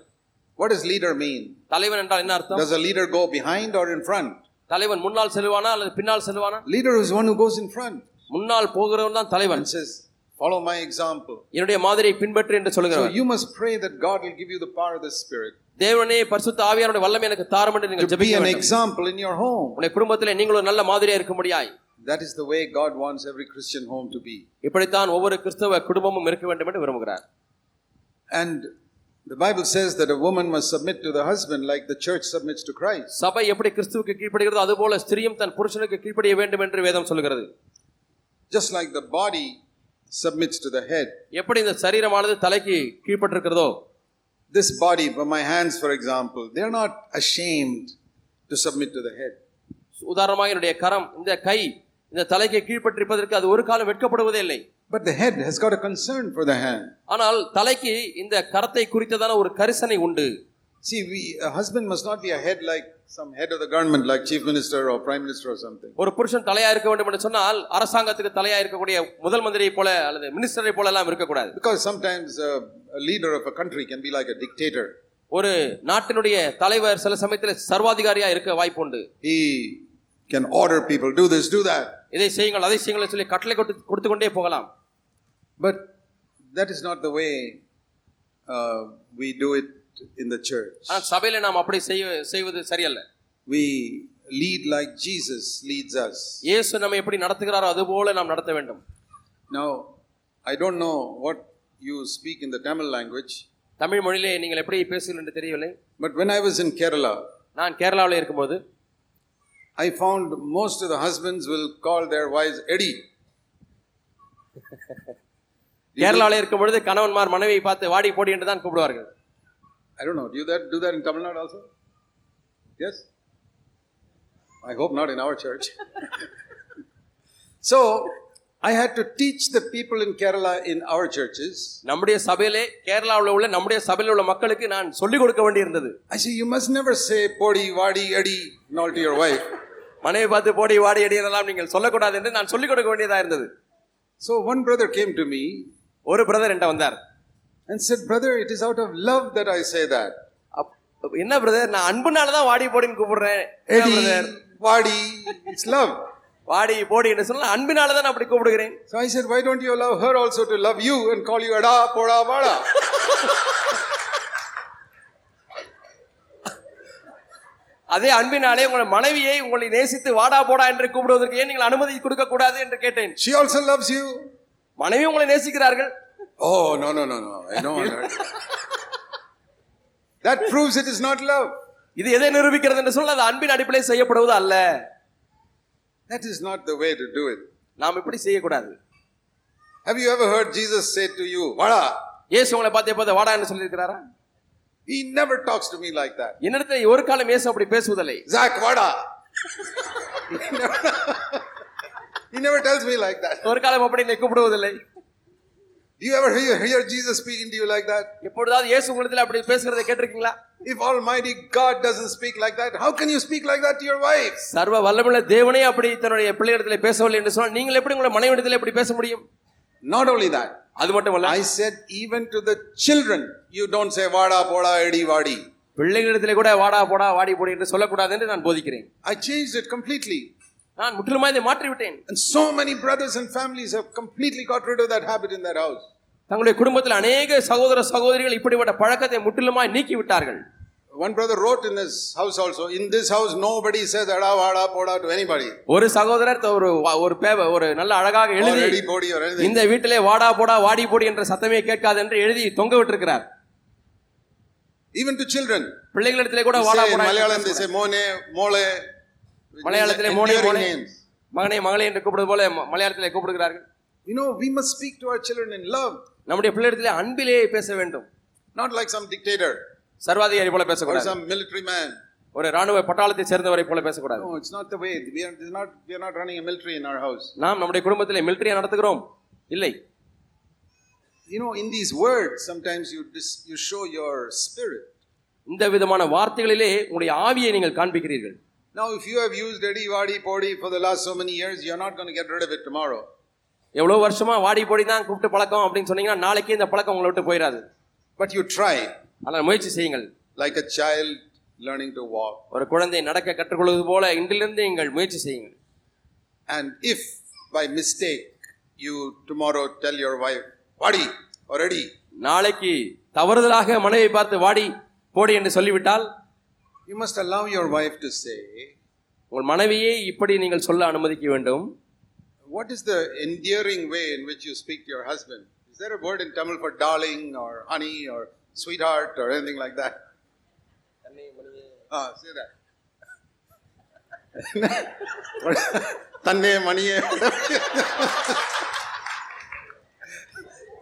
What does leader mean? தலைவன் என்றால் என்ன அர்த்தம் Does a leader go behind or in front? தலைவன் முன்னால் செல்வானா அல்லது பின்னால் செல்வானா Leader is one who goes in front முன்னால் போகிறவன் தான் தலைவன் says, Follow my example. என்னுடைய மாதிரியை பின்பற்று என்று So சொல்லுகிறவன் you must pray that God will give you the power of the Spirit. தேவனே பரிசுத்த ஆவியானுடைய வல்லமை எனக்கு தாரும் என்று நீங்கள் To be ஜெபிக்க an வேண்டும் example in your home. உன்னுடைய குடும்பத்திலே நீங்கள் ஒரு நல்ல மாதிரியா இருக்க முடியாய் That is the way God wants every Christian home to be. இப்படித்தான் ஒவ்வொரு கிறிஸ்தவ குடும்பமும் இருக்க வேண்டும் என்று விரும்புகிறார் And the Bible says that a woman must submit to the husband like the church submits to Christ. சபை எப்படி கிறிஸ்துவுக்கு கீழ்ப்படுகிறதோ அதுபோல ஸ்திரியும் தன் புருஷனுக்கு கீழ்ப்படிய வேண்டும் என்று வேதம் சொல்கிறது Just like the body submits to the head. எப்படி இந்த சரீரமானது தலைக்கு கீழ்ப்பட்டிருக்கிறதோ This body, my hands, for example, they're not ashamed to submit to the head. உதாரணமாக என்னுடைய கரம் இந்த கை இந்த தலைக்கு கீழ்ப்பட்டிருப்பதற்கு அது ஒரு காலம் வெட்கப்படுவதே இல்லை But the head has got a concern for the hand. ஆனால் தலைக்கு இந்த கரத்தை குறித்ததான ஒரு கரிசனை உண்டு See, we, a husband must not be a head like some head of the government, like chief minister or prime minister or something. ஒரு புருஷன் தலையா இருக்க வேண்டும் என்று சொன்னால் அரசாங்கத்துக்கு தலையா இருக்கக்கூடிய முதல் மந்திரியை போல அல்லது மினிஸ்டரை போல எல்லாம் இருக்கக்கூடாது Because sometimes uh, a leader of a country can be like a dictator. ஒரு நாட்டினுடைய தலைவர் சில சமயத்தில் சர்வாதிகாரியா இருக்க வாய்ப்பு உண்டு He can order people, do this, do that. இதை செய்யுங்கள் அதை செய்யுங்கள் சொல்லி கட்டளை கொடுத்து கொடுத்து கொண்டே போகலாம் But that is not the way uh, we do it in the church. ஆனால் சபையில நாம் அப்படி செய்ய செய்வது சரியல்ல We lead like Jesus leads us. இயேசு நம்ம எப்படி நடத்துகிறாரோ அது போல நாம் நடத்த வேண்டும் Now, I don't know what you speak in the Tamil language, Tamil மொழியிலே நீங்கள் எப்படி பேசுகிறீர்கள் என்று தெரியவில்லை but when I was in Kerala, நான் கேரளாவில் இருக்கும்போது I found most of the husbands will call their wives Edi. கேரளாவில் இருக்கும் பொழுது கணவன்மார் மனைவியை பார்த்து வாடி போடி என்று தான் கூப்பிடுவார்கள் I don't know do that do that in Tamil Nadu also yes I hope not in our church so I had to teach the people in Kerala in our churches நம்முடைய சபையிலே கேரளாவில் உள்ள நம்முடைய சபையில் உள்ள மக்களுக்கு நான் சொல்லிக் கொடுக்க வேண்டியிருந்தது I see you must never say போடி வாடி அடி நாட் யுவர் வைஃப் மனைவி பார்த்து போடி வாடி அடி என்றெல்லாம் நீங்கள் சொல்லக்கூடாது என்று நான் சொல்லிக் கொடுக்க வேண்டியதா இருந்தது So one brother came to me ஒரு பிரதர் என்கிட்ட வந்தார் and said, Brother, it is out of love that I say that. அப்- என்ன பிரதர் நான் அன்புனால தான் வாடி போடின்னு கூப்பிடுறேன் Eddie, brother vadi, it's love. வாடி போடி என்று சொன்னால் அன்பினால தான் நான் அப்படி கூப்பிடுகிறேன் So I said, Why don't you allow her also to love you and call you Ada, Poda, Vada? அதே அன்பினாலே உங்கள் மனைவியை உங்களை நேசித்து வாடா போடா என்று கூப்பிடுவதற்கு ஏன் நீங்கள் அனுமதி கொடுக்க கூடாது என்று கேட்டேன் She also loves you. மனைவி உங்களை நேசிக்கிறார்கள் Oh, no, no, no, no. I don't want her. That proves it is not love. இது எதை நிரூபிக்கிறது என்று சொன்னால் அது அன்பின் அடிப்படையில் செய்யப்படுவது அல்ல That is not the way to do it. நாம் இப்படி செய்யக்கூடாது Have you ever heard Jesus say to you, Vada? இயேசு உங்களை பார்த்து எப்போது வாடா என்று சொல்லியிருக்கிறாரா He never talks to me like that. என்னிடத்தில் ஒரு காலம் இயேசு அப்படி பேசுவதில்லை Zach, Vada. he, never, he never tells me like that. ஒரு காலம் அப்படி என்னை கூப்பிடுவதில்லை Do you ever hear, hear Jesus speaking to you like that? எப்பொழுதாவது இயேசு உங்களிடத்தில் அப்படி பேசுகிறதை கேட்டிருக்கீங்களா If Almighty God doesn't speak like that, how can you speak like that to your wife? சர்வ வல்லமுள்ள தேவனே அப்படி தன்னுடைய பிள்ளையிடத்தில் பேசவில்லை என்று சொன்னால் நீங்கள் எப்படி உங்களை மனைவிடத்தில் எப்படி பேச முடியும் Not only that, அது மட்டுமல்ல I said, even to the children, you don't say Vada, Poda, Edi, Vadi. பிள்ளைகளிடத்திலே கூட வாடா போடா வாடி போடி என்று சொல்லக்கூடாது என்று நான் போதிக்கிறேன் I changed it completely. நான் முற்றிலுமா இதை மாற்றி விட்டேன் And so many brothers and families have completely got rid of that habit in their house. தங்களுடைய குடும்பத்தில் அநேக சகோதர சகோதரிகள் இப்படிப்பட்ட பழக்கத்தை முற்றிலுமாய் நீக்கி விட்டார்கள் one brother wrote in this house also in this house nobody says வாடா போடா டு எனிபடி ஒரு சகோதரர் ஒரு ஒரு ஒரு நல்ல அழகாக எழுதி போடி இந்த வீட்டிலே வாடா போடா வாடி போடி என்ற சத்தமே கேட்காது என்று எழுதி தொங்க விட்டிருக்கிறார். ஈவன் டு சில்ட்ரன் இடத்துல கூட வாடா போடா மலையாளம் திசை மோனே மோளே மலையாளத்திலே மோனே மோனே மகனே மகளே என்று கூப்பிடுவது போல மலையாளத்திலே கூப்பிடுகிறார்கள். You know we must speak to our children in love நம்முடைய இடத்துல அன்பிலே பேச வேண்டும். நாட் லைக் சம் டிக்டேட்டர் சர்வாதிகாரி போல பேசக்கூடாது some military man. ஒரு ராணுவ பட்டாளத்தை சேர்ந்தவரை போல பேசக்கூடாது No, it's not the way. We are, this is not, we are not running a military in our house. நாம் நம்முடைய குடும்பத்திலே மிலிட்டரியா நடத்துகிறோம் இல்லை You know, in these words, sometimes you, dis, you show your spirit. இந்த விதமான வார்த்தைகளிலே உங்களுடைய ஆவியை நீங்கள் காண்பிக்கிறீர்கள் Now, if you have used Edi, Vadi, Podi for the last so many years, you're not going to get rid of it tomorrow. எவ்வளவு வருஷமா வாடி போடி தான் கூப்பிட்டு பழக்கம் அப்படின்னு சொன்னீங்கன்னா நாளைக்கு இந்த பழக்கம் உங்களை விட்டு போயிடாது But you try, ஆனால் முயற்சி செய்யுங்கள் like a child learning to walk. ஒரு குழந்தை நடக்க கற்றுக்கொள்வது போல இன்றிலிருந்து நீங்கள் முயற்சி செய்யுங்கள் And if by mistake you tomorrow tell your wife, Vadi or Edi, நாளைக்கு தவறுதலாக மனைவியை பார்த்து வாடி போடி என்று சொல்லிவிட்டால் you must allow your wife to say, உங்கள் மனைவியை இப்படி நீங்கள் சொல்ல அனுமதிக்க வேண்டும் What is the endearing way in which you speak to your husband? Is there a word in Tamil for darling or honey or sweetheart or anything like that. Ah, say that. Tanne, Maniye,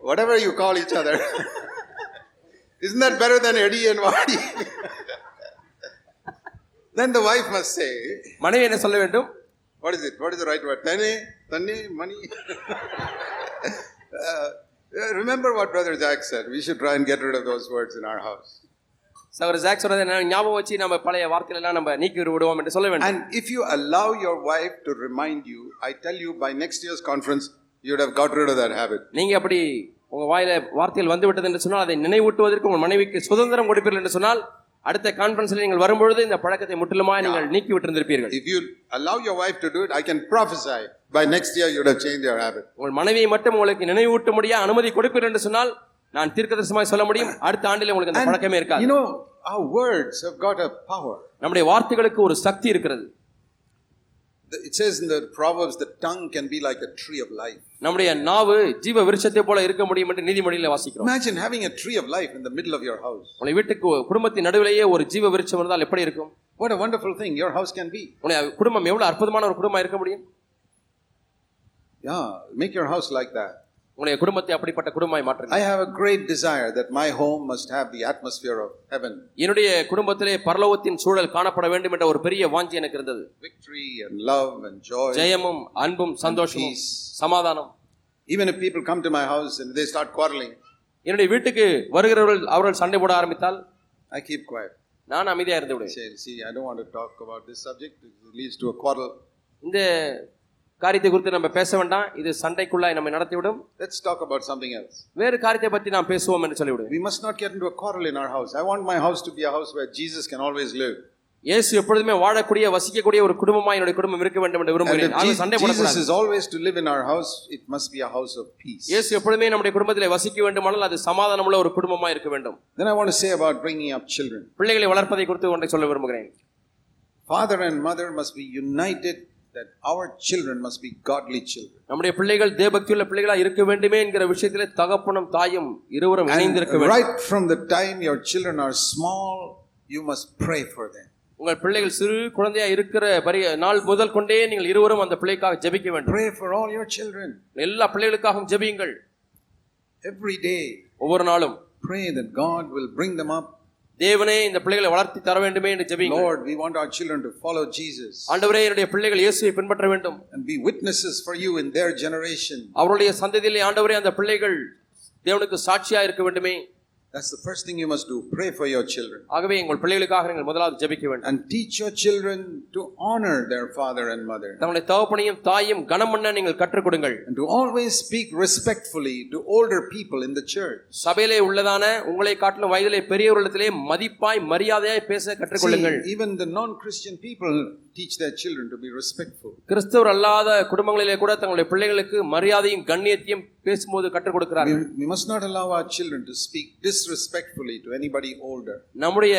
whatever you call each other. Isn't that better than Edi and Vadi? then the wife must say, மனைவி என்ன சொல்ல வேண்டும் What is it? What is the right word? Tanne, Tanne, money. uh, remember what brother Jack sir we should try and get rid of those words in our house சவர் Jack சொன்னது என்ன ஞாபகம் வச்சு நம்ம பழைய வார்த்தைகளெல்லாம் நம்ம நீக்கி விடுவோம் என்று சொல்ல வேண்டும். And if you allow your wife to remind you I tell you next year's conference you'd have got rid of that habit நீங்க அப்படி உங்க வாயில வார்த்தைகள் வந்து விட்டது என்று சொன்னால் அதை நினைவூட்டுவதற்கு உங்கள் மனைவிக்கு சுதந்திரம் கொடுப்பீர்கள் என்று சொன்னால் அடுத்த கான்பரன்ஸில் நீங்கள் வரும்பொழுது இந்த பழக்கத்தை முற்றிலுமாய் நீங்கள் நீக்கி விட்டிருந்திருப்பீர்கள் If you allow your wife to do it, I can prophesy by next year you would have changed your habit. உங்கள் மனைவியை மட்டும் உங்களுக்கு நினைவூட்ட முடியா அனுமதி கொடுப்பீர்கள் என்று சொன்னால் நான் தீர்க்கதரிசனமாய் சொல்ல முடியும். அடுத்த ஆண்டில் உங்களுக்கு அந்த பழக்கமே you இருக்காது know, our words have got a power. நம்முடைய வார்த்தைகளுக்கு ஒரு சக்தி இருக்கிறது. It says in the Proverbs, the tongue can be like a tree of life. நம்முடைய நாவு ஜீவ விருட்சத்தை போல இருக்க முடியும் என்று நீதிமொழியில வாசிக்கிறோம் Imagine having a tree of life in the middle of your house. உங்களுடைய வீட்டுக்கு குடும்பத்தின் நடுவிலேயே ஒரு ஜீவ விருட்சம் இருந்தால் எப்படி இருக்கும் What a wonderful thing your house can be. உங்களுடைய குடும்பம் எவ்வளவு அற்புதமான ஒரு குடும்பம் இருக்க முடியும் Yeah, make your house like that. உங்களுடைய குடும்பத்தை அப்படிப்பட்ட குடும்பமாய் மாற்றுங்க I have a great desire that my home must have the atmosphere of heaven என்னுடைய குடும்பத்திலே பரலோகத்தின் சூழல் காணப்பட வேண்டும் என்ற ஒரு பெரிய வாஞ்சி எனக்கு இருந்தது victory and love and joy. ஜெயமும் அன்பும் சந்தோஷமும் peace. சமாதானம் Even if people come to my house and they start quarreling, என்னுடைய வீட்டுக்கு வருகிறவர்கள் அவர்கள் சண்டை போட ஆரம்பித்தால் I keep quiet. நான் அமைதியா இருந்து விடுவேன் Say, see, I don't want to talk about this subject. It leads to a quarrel. இந்த காரியத்தை குறித்து நம்ம பேச வேண்டாம் இது சண்டைக்குள்ளாய் நம்மை நடத்திவிடும் Let's talk about something else. வேறு காரியத்தை பற்றி நாம் பேசுவோம் என்று சொல்லிவிடுவேன் We must not get into a quarrel in our house. I want my house to be a house where Jesus can always live. இயேசு எப்பொழுதுமே வாழக்கூடிய வசிக்கக்கூடிய ஒரு குடும்பமாய் என்னுடைய குடும்பம் இருக்க வேண்டும் என்று And விரும்புகிறேன் if ஆக Je- சண்டை Jesus போடக்கூடாது is always to live in our house, it must be a house of peace. இயேசு எப்பொழுதுமே நம்முடைய குடும்பத்திலே வசிக்க வேண்டுமானால் அது சமாதானமுள்ள ஒரு குடும்பமாய் இருக்க வேண்டும் Then I want to say about bringing up children. பிள்ளைகளை வளர்ப்பதை குறித்து ஒன்றை சொல்ல விரும்புகிறேன் Father and mother must be united that our children must be godly children. நம்முடைய பிள்ளைகள் தேவபக்தியுள்ள பிள்ளைகளா இருக்க வேண்டுமே என்கிற விஷயத்திலே தகப்பனும் தாயும் இருவரும் இணைந்திருக்க வேண்டும் Right from the time your children are small, you must pray for them. உங்கள் பிள்ளைகள் சிறு குழந்தையா இருக்கிற பரிய நாள் முதல் கொண்டே நீங்கள் இருவரும் அந்த பிள்ளைக்காக ஜெபிக்க வேண்டும் Pray for all your children. எல்லா பிள்ளைகளுக்காகவும் ஜெபியுங்கள் Every day, ஒவ்வொரு நாளும் pray that God will bring them up. தேவனே இந்த பிள்ளைகளை வளர்த்தி தர வேண்டுமே என்று ஜெபியுங்கள் Lord, we want our children to follow Jesus ஆண்டவரே என்னுடைய பிள்ளைகள் இயேசுவை பின்பற்ற வேண்டும் and be witnesses for you in their generation. அவருடைய சந்ததியிலே ஆண்டவரே அந்த பிள்ளைகள் தேவனுக்கு சாட்சியா இருக்க வேண்டுமே That's the first thing you must do. Pray for your children. ஆகவே எங்கள் பிள்ளைகளுக்காக நீங்கள் முதலாவது ஜெபிக்க வேண்டும் And teach your children to honor their father and mother. தங்களுடைய தகப்பனையும் தாயும் கனம் பண்ண நீங்கள் கற்றுக் கொடுங்கள் And to always speak respectfully to older people in the church. சபையிலே உள்ளதான உங்களை காட்டிலும் வயதிலே பெரியவர்களிடத்திலே மதிப்பாய் மரியாதையாய் பேச கற்றுக்கொள்ளுங்கள் See, even the non-Christian people teach their children to be respectful. கிறிஸ்தவர் அல்லாத குடும்பங்களிலே கூட தங்களுடைய பிள்ளைகளுக்கு மரியாதையும் கண்ணியத்தையும் பேசும்போது கற்றுக் கொடுக்கிறார்கள் we must not allow our children to speak disrespectfully to anybody older. நம்முடைய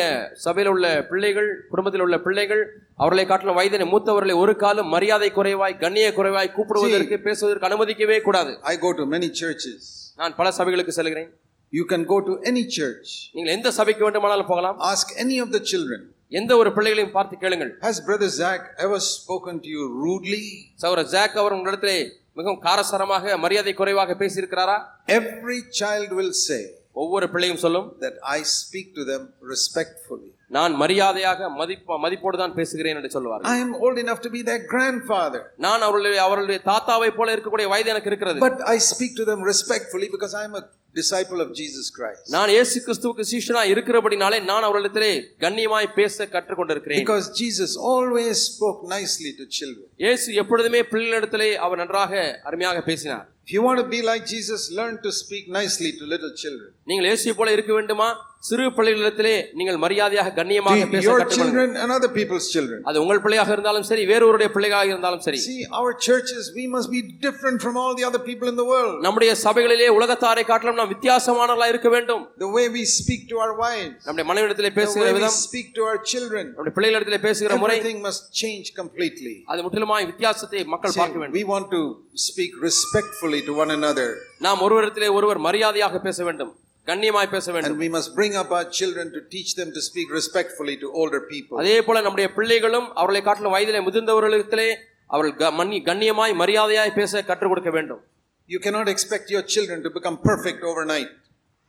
சபையில் உள்ள பிள்ளைகள் குடும்பத்தில் உள்ள பிள்ளைகள் அவர்களை காட்டிலும் வயதினை மூத்தவர்களை ஒரு காலம் மரியாதை குறைவாய் கண்ணிய குறைவாய் கூப்பிடுவதற்கு பேசுவதற்கு அனுமதிக்கவே கூடாது I go to many churches. நான் பல சபைகளுக்கு செல்கிறேன் You can go to any church. நீங்கள் எந்த சபைக்கு வேண்டுமானாலும் போகலாம் Ask any of the children. எந்த ஒரு பிள்ளைகளையும் பார்த்து கேளுங்கள் Has Brother Zach ever spoken to you rudely? சகோதர ஜாக் அவர் உங்களிடத்திலே மிகவும் காரசாரமாக மரியாதை குறைவாக பேசியிருக்கிறாரா Every child will say ஒவ்வொரு பிள்ளையும் சொல்லும் that I speak to them respectfully. நான் மரியாதையாக மதிப்ப மதிப்போடு தான் பேசுகிறேன் என்று சொல்லுவார் I am old enough to be their grandfather. நான் அவர்களுடைய அவர்களுடைய தாத்தாவை போல இருக்கக்கூடிய வயது எனக்கு இருக்கிறது But I speak to them respectfully because I am a disciple of Jesus Christ. நான் இயேசு கிறிஸ்துவுக்கு சீஷனா இருக்கிறபடினாலே நான் அவர்களிடத்திலே கண்ணியமாய் பேச கற்றுக்கொண்டிருக்கிறேன் Because Jesus always spoke nicely to children. இயேசு எப்பொழுதுமே பிள்ளைகளிடத்திலே அவர் நன்றாக அருமையாக பேசினார் If you want to be like Jesus, learn to speak nicely to little children. நீங்கள் இயேசுவை போல இருக்க வேண்டுமா சிறு பிள்ளைகளிடத்திலே நீங்கள் மரியாதையாக கண்ணியமாக To பேச your கற்றுக்கொள்ளுங்கள் children and other people's children. அது உங்கள் பிள்ளையாக இருந்தாலும் சரி வேறொருடைய பிள்ளையாக இருந்தாலும் சரி See, our churches, we must be different from all the other people in the world. நம்முடைய சபைகளிலே உலகத்தாரை காட்டிலும் நாம் வித்தியாசமானவர்களாக இருக்க வேண்டும் The way we speak to our wives, நம்முடைய மனைவிடத்திலே the பேசுகிற way we விதம் speak to our children, நம்முடைய பிள்ளைகளிடத்திலே பேசுகிற முறை everything must change completely. அது முற்றிலுமாய் வித்தியாசத்தை மக்கள் See, பார்க்க வேண்டும் we want to speak respectfully to one another, நாம் ஒருவரிடத்திலே ஒருவர் மரியாதையாக பேச வேண்டும் கண்ணியமாய் பேச வேண்டும் and we must bring up our children to teach them to speak respectfully to older people. அதே போல நம்முடைய பிள்ளைகளும் அவர்களை காட்டிலும் வயதிலே முதிர்ந்தவர்களிடத்திலே அவர்கள் க- மன்னி கண்ணியமாய் மரியாதையாய் பேச கற்றுக் கொடுக்க வேண்டும் You cannot expect your children to become perfect overnight.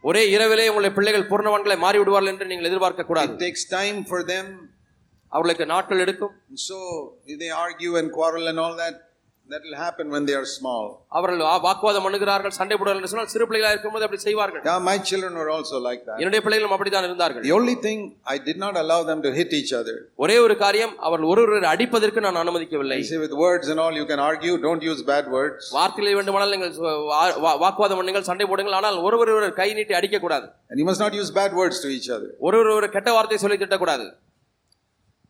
ஒரே இரவிலே உங்களுடைய பிள்ளைகள் பூர்ணவான்களை மாறி விடுவார்கள் என்று நீங்கள் எதிர்பார்க்க கூடாது It takes time for them. அவர்களுக்கு நாட்கள் எடுக்கும் And so, if they argue and quarrel and all that, that will happen when they are small. அவர்கள் வா- வாக்குவாதம் பண்ணுகிறார்கள் சண்டை போடுவார்கள் என்று சொன்னால் சிறு பிள்ளைகளாக இருக்கும்போது அப்படி செய்வார்கள் Yeah, my children were also like that. என்னுடைய பிள்ளைகளும் அப்படித்தான் இருந்தார்கள் The only thing, I did not allow them to hit each other. ஒரே ஒரு காரியம் அவர்கள் ஒருவரை அடிப்பதற்கு நான் அனுமதிக்கவில்லை I say with words and all, you can argue, don't use bad words. வார்த்தைகளை வேண்டுமானால் நீங்கள் வா- வா- வாக்குவாதம் பண்ணுங்கள் சண்டை போடுங்கள் ஆனால் ஒருவர் ஒருவர் கை நீட்டி அடிக்க கூடாது And you must not use bad words to each other. ஒருவர் ஒரு கெட்ட வார்த்தை சொல்லி திட்டக்கூடாது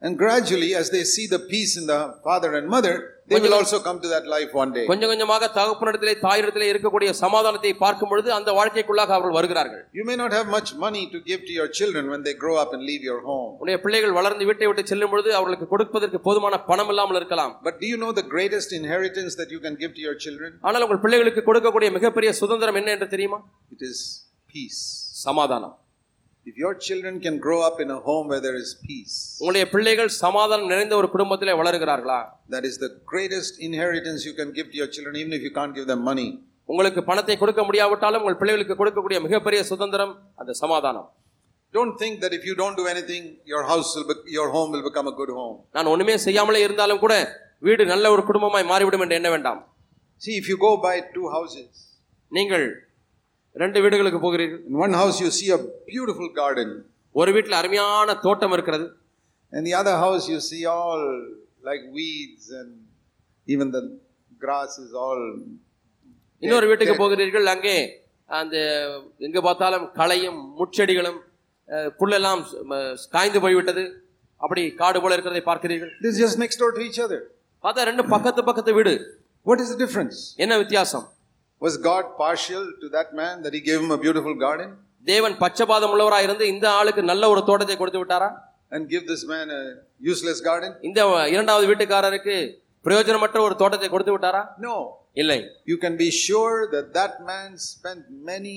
And gradually, as they see the peace in the father and mother, they will also come to that life one day. கொஞ்சம் கொஞ்சமாக தகப்பனிடத்திலே தாயிடத்திலே இருக்கக்கூடிய சமாதானத்தை பார்க்கும் பொழுது அந்த வாழ்க்கைக்குள்ளாக அவர்கள் வருகிறார்கள் You may not have much money to give to your children when they grow up and leave your home. உடைய பிள்ளைகள் வளர்ந்து வீட்டை விட்டு செல்லும் பொழுது அவர்களுக்கு கொடுப்பதற்கு போதுமான பணம் இல்லாமல் இருக்கலாம் But do you know the greatest inheritance that you can give to your children? ஆனால் உங்கள் பிள்ளைகளுக்கு கொடுக்கக்கூடிய மிகப்பெரிய சுதந்திரம் என்ன என்று தெரியுமா It is peace. சமாதானம் If your children can grow up in a home where there is peace, உங்களுடைய பிள்ளைகள் சமாதானம் நிறைந்த ஒரு குடும்பத்திலே வளருகிறார்களா that is the greatest inheritance you can give to your children, even if you can't give them money. உங்களுக்கு பணத்தை கொடுக்க முடியாவிட்டாலும் உங்கள் பிள்ளைகளுக்கு கொடுக்கக்கூடிய மிகப்பெரிய சுதந்திரம் அந்த சமாதானம் Don't think that if you don't do anything, your house will be, your home will become a good home. நான் ஒண்ணுமே செய்யாமலே இருந்தாலும் கூட வீடு நல்ல ஒரு குடும்பமாய் மாறிவிடும் என்று எண்ண வேண்டாம் See, if you go buy two houses, நீங்கள் ரெண்டு வீடுகளுக்கு போகிறீர்கள். In one house you see a beautiful garden, ஒரு வீட்டில் அருமையான தோட்டம் இருக்கிறது. And the other house you see all like weeds and even the grass is all இன்னொரு வீட்டுக்கு போகிறீர்கள் அங்கே அந்த எங்க பார்த்தாலும் களையும் முட்செடிகளும் புல்லெல்லாம் காய்ந்து போய்விட்டது. அப்படி காடு போல இருக்கிறதை பார்க்கிறீர்கள். This is just next door to each other. பார்த்தா ரெண்டு பக்கத்து பக்கத்து வீடு. What is the difference? என்ன வித்தியாசம்? Was God partial to that man that he gave him a beautiful garden தேவன் பச்சபாதம் உள்ளவராய் இருந்து இந்த ஆளுக்கு நல்ல ஒரு தோட்டத்தை கொடுத்து விட்டாரா and give this man a useless garden? இந்த இரண்டாவது வீட்டுக்காரருக்கு பிரயோஜனமற்ற ஒரு தோட்டத்தை கொடுத்து விட்டாரா No. இல்லை You can be sure that that man spent many,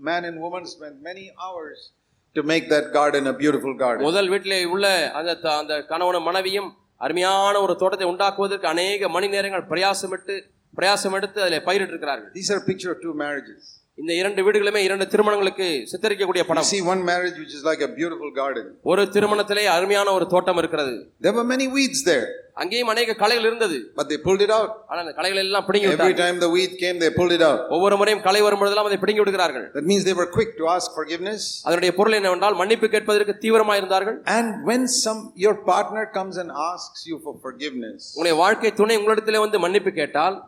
man and woman spent many hours to make that garden a beautiful garden. முதல் வீட்டிலே உள்ள அந்த த- அந்த கணவனும் மனைவியும் அருமையான ஒரு தோட்டத்தை உண்டாக்குவதற்கு அநேக மணி நேரங்கள் பிரயாசமிட்டு பிரயாசம் எடுத்து அதில் பயிரிட்டு இருக்கிறார்கள் These are a picture of two marriages. இந்த இரண்டு வீடுகளுமே இரண்டு திருமணங்களுக்கு சித்தரிக்கக்கூடிய You படம் see one marriage which is like a beautiful garden. ஒரு திருமணத்திலே அருமையான ஒரு தோட்டம் இருக்கிறது There were many weeds there, அங்கேயும் அநேக களைகள் இருந்தது but they pulled it out. ஆனால் அந்த களைகள் எல்லாம் பிடுங்கி Every விட்டார்கள் time the weed came, they pulled it out. ஒவ்வொரு முறையும் களை வரும்பொழுதெல்லாம் அதை பிடுங்கி விடுகிறார்கள் That means they were quick to ask forgiveness. அதனுடைய பொருள் என்னவென்றால் மன்னிப்பு கேட்பதற்கு தீவிரமாக இருந்தார்கள் And when some your partner comes and asks you for forgiveness, உங்களுடைய வாழ்க்கை துணை உங்களிடத்திலே வந்து மன்னிப்பு கேட்டால்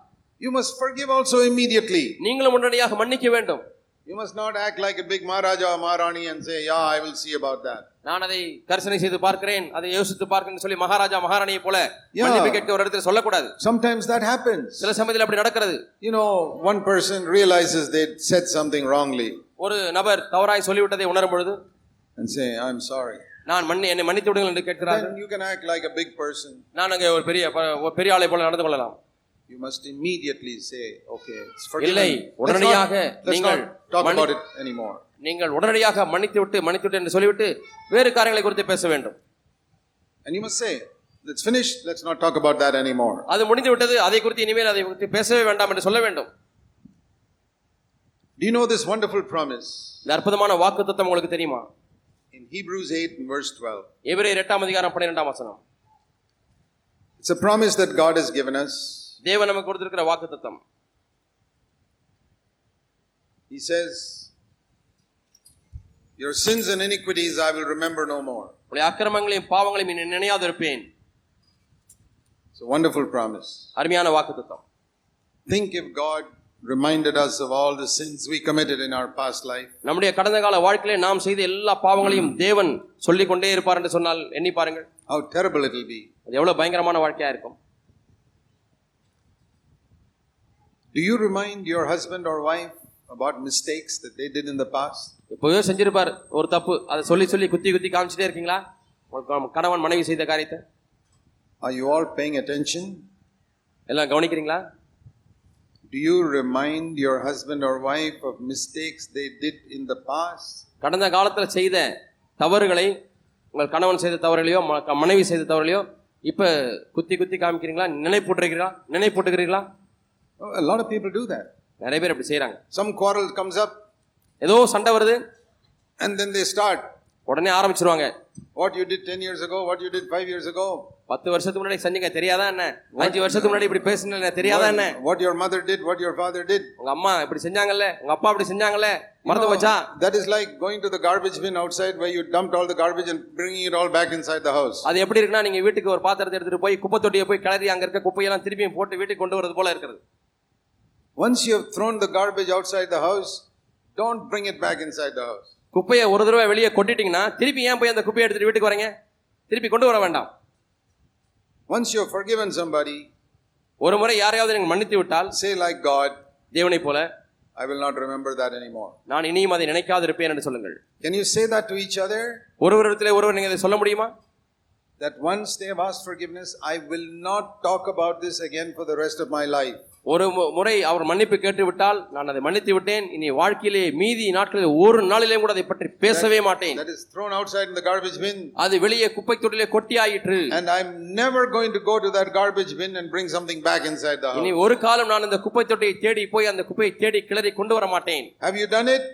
you must forgive also immediately. நீங்களும் உடனடியாக மன்னிக்க வேண்டும் You must not act like a big Maharaja or Maharani and say, Yeah, I will see about that. நான் அதை கரிசனை செய்து பார்க்கிறேன் அதை யோசித்து பார்க்கிறேன் சொல்லி மகாராஜா மகாராணியை போல Yeah. மன்னிப்பு கேட்க ஒரு இடத்துல சொல்லக்கூடாது Sometimes that happens. சில சமயத்தில் அப்படி நடக்கிறது You know, one person realizes they said something wrongly ஒரு நபர் தவறாய் சொல்லிவிட்டதை உணரும் பொழுது and say, I'm sorry. நான் மன்னி என்னை மன்னித்து விடுங்கள் என்று கேட்கிறார்கள் Then you can act like a big person. நான் அங்கே ஒரு பெரிய ப- ஒரு பெரிய ஆளை போல நடந்து கொள்ளலாம் You must immediately say, Okay, it's இல்லை, forgiven. Let's உடனடியாக not, let's நீங்கள் not talk மன்னி- about it anymore. நீங்கள் உடனடியாக மன்னித்து விட்டு மன்னித்து விட்டு என்று சொல்லிவிட்டு வேறு காரியங்களை குறித்து பேச வேண்டும் And you must say, It's finished. Let's not talk about that anymore. அது முடிந்து விட்டது அதை குறித்து இனிமேல் அதை குறித்து பேசவே வேண்டாம் என்று சொல்ல வேண்டும் Do you know this wonderful promise இந்த அற்புதமான வாக்கு உங்களுக்கு தெரியுமா in Hebrews 8 and verse 12? எபிரேயர் எட்டாம் அதிகாரம் பன்னிரெண்டாம் வசனம் It's a promise that God has given us. தேவன் நமக்கு கொடுத்திருக்கிற வாக்கு தத்தம் He says, Your sins and iniquities I will remember no more. உடைய அக்கிரமங்களையும் பாவங்களையும் இனி நினையாதிருப்பேன் It's a wonderful promise. அருமையான வாக்கு தத்தம் Think if God reminded us of all the sins we committed in our past life. நம்முடைய கடந்த கால வாழ்க்கையிலே நாம் செய்த எல்லா பாவங்களையும் தேவன் சொல்லிக் கொண்டே இருப்பார் என்று சொன்னால் எண்ணி பாருங்கள் How terrible it will be. அது எவ்வளவு பயங்கரமான வாழ்க்கையா இருக்கும் Do you remind your husband or wife about mistakes that they did in the past? இப்போவே செஞ்சிருப்பார். ஒரு தப்பு. அதை சொல்லி சொல்லி குத்தி குத்தி காமிச்சிட்டே இருக்கீங்களா? கணவன் மனைவி செய்த காரியத்தை. Are you all paying attention? எல்லாம் கவனிக்கிறீங்களா? Do you remind your husband or wife of mistakes they did in the past? கடந்த காலத்தில் செய்த தவறுகளை உங்கள் கணவன் செய்த தவறுகளையோ மனைவி செய்த தவறுகளையோ இப்போ குத்தி குத்தி காமிக்கிறீங்களா? நினைப்பூட்டுறீங்களா நினைப்பூட்டுகிறீங்களா Oh, a lot of people do that. நிறைய பேர் அப்படி செய்றாங்க. Some quarrel comes up ஏதோ சண்டை வருது. and then they start. உடனே ஆரம்பிச்சிருவாங்க. What you did 10 years ago, what you did 5 years ago, பத்து வருஷத்துக்கு முன்னாடி செஞ்சீங்க தெரியாதா என்ன? அஞ்சு வருஷத்துக்கு முன்னாடி இப்படி பேசுன தெரியாதா என்ன? what your mother did, what your father did. உங்க அம்மா இப்படி செஞ்சாங்கல்ல? உங்க அப்பா இப்படி செஞ்சாங்கல்ல? மறந்து போச்சா? That is like going to the garbage bin outside where you dumped all the garbage and bringing it all back inside the house. அது எப்படி இருக்குன்னா நீங்க வீட்டுக்கு ஒரு பாத்திரத்தை எடுத்துட்டு போய் குப்பை தொட்டியை போய் கிளறி அங்க இருக்க குப்பையெல்லாம் திருப்பியும் போட்டு வீட்டுக்கு கொண்டு வரது போல இருக்கிறது. Once you have thrown the garbage outside the house, don't bring it back inside the house. குப்பையை ஒரு தடவை வெளியே கொட்டிட்டீங்கன்னா திருப்பி ஏன் போய் அந்த குப்பையை எடுத்துட்டு வீட்டுக்கு வரீங்க திருப்பி கொண்டு வர வேண்டாம் Once you have forgiven somebody, ஒரு முறை யாரையாவது நீங்கள் மன்னித்து விட்டால் say like God, தேவனை போல I will not remember that anymore. நான் இனியும் அதை நினைக்காது இருப்பேன் என்று சொல்லுங்கள் Can you say that to each other? ஒருவரிடத்திலே ஒருவர் நீங்க இதை சொல்ல முடியுமா That once they have asked forgiveness, I will not talk about this again for the rest of my life. ஒரு முறை அவர் மன்னிப்பு கேட்டு விட்டால் நான் அதை மன்னித்து விட்டேன் இனி வாழ்க்கையிலே மீதி நாட்களில் ஒரு நாளிலே கூட அதை பற்றி பேசவே மாட்டேன் That is thrown outside in the garbage bin. அது வெளியே குப்பை தொட்டிலே கொட்டி ஆயிற்று And I'm never going to go to that garbage bin and bring something back inside the இனி house. ஒரு காலம் நான் இந்த குப்பை தொட்டியை தேடி போய் அந்த குப்பையை தேடி கிளறி கொண்டு வர மாட்டேன் Have you done it?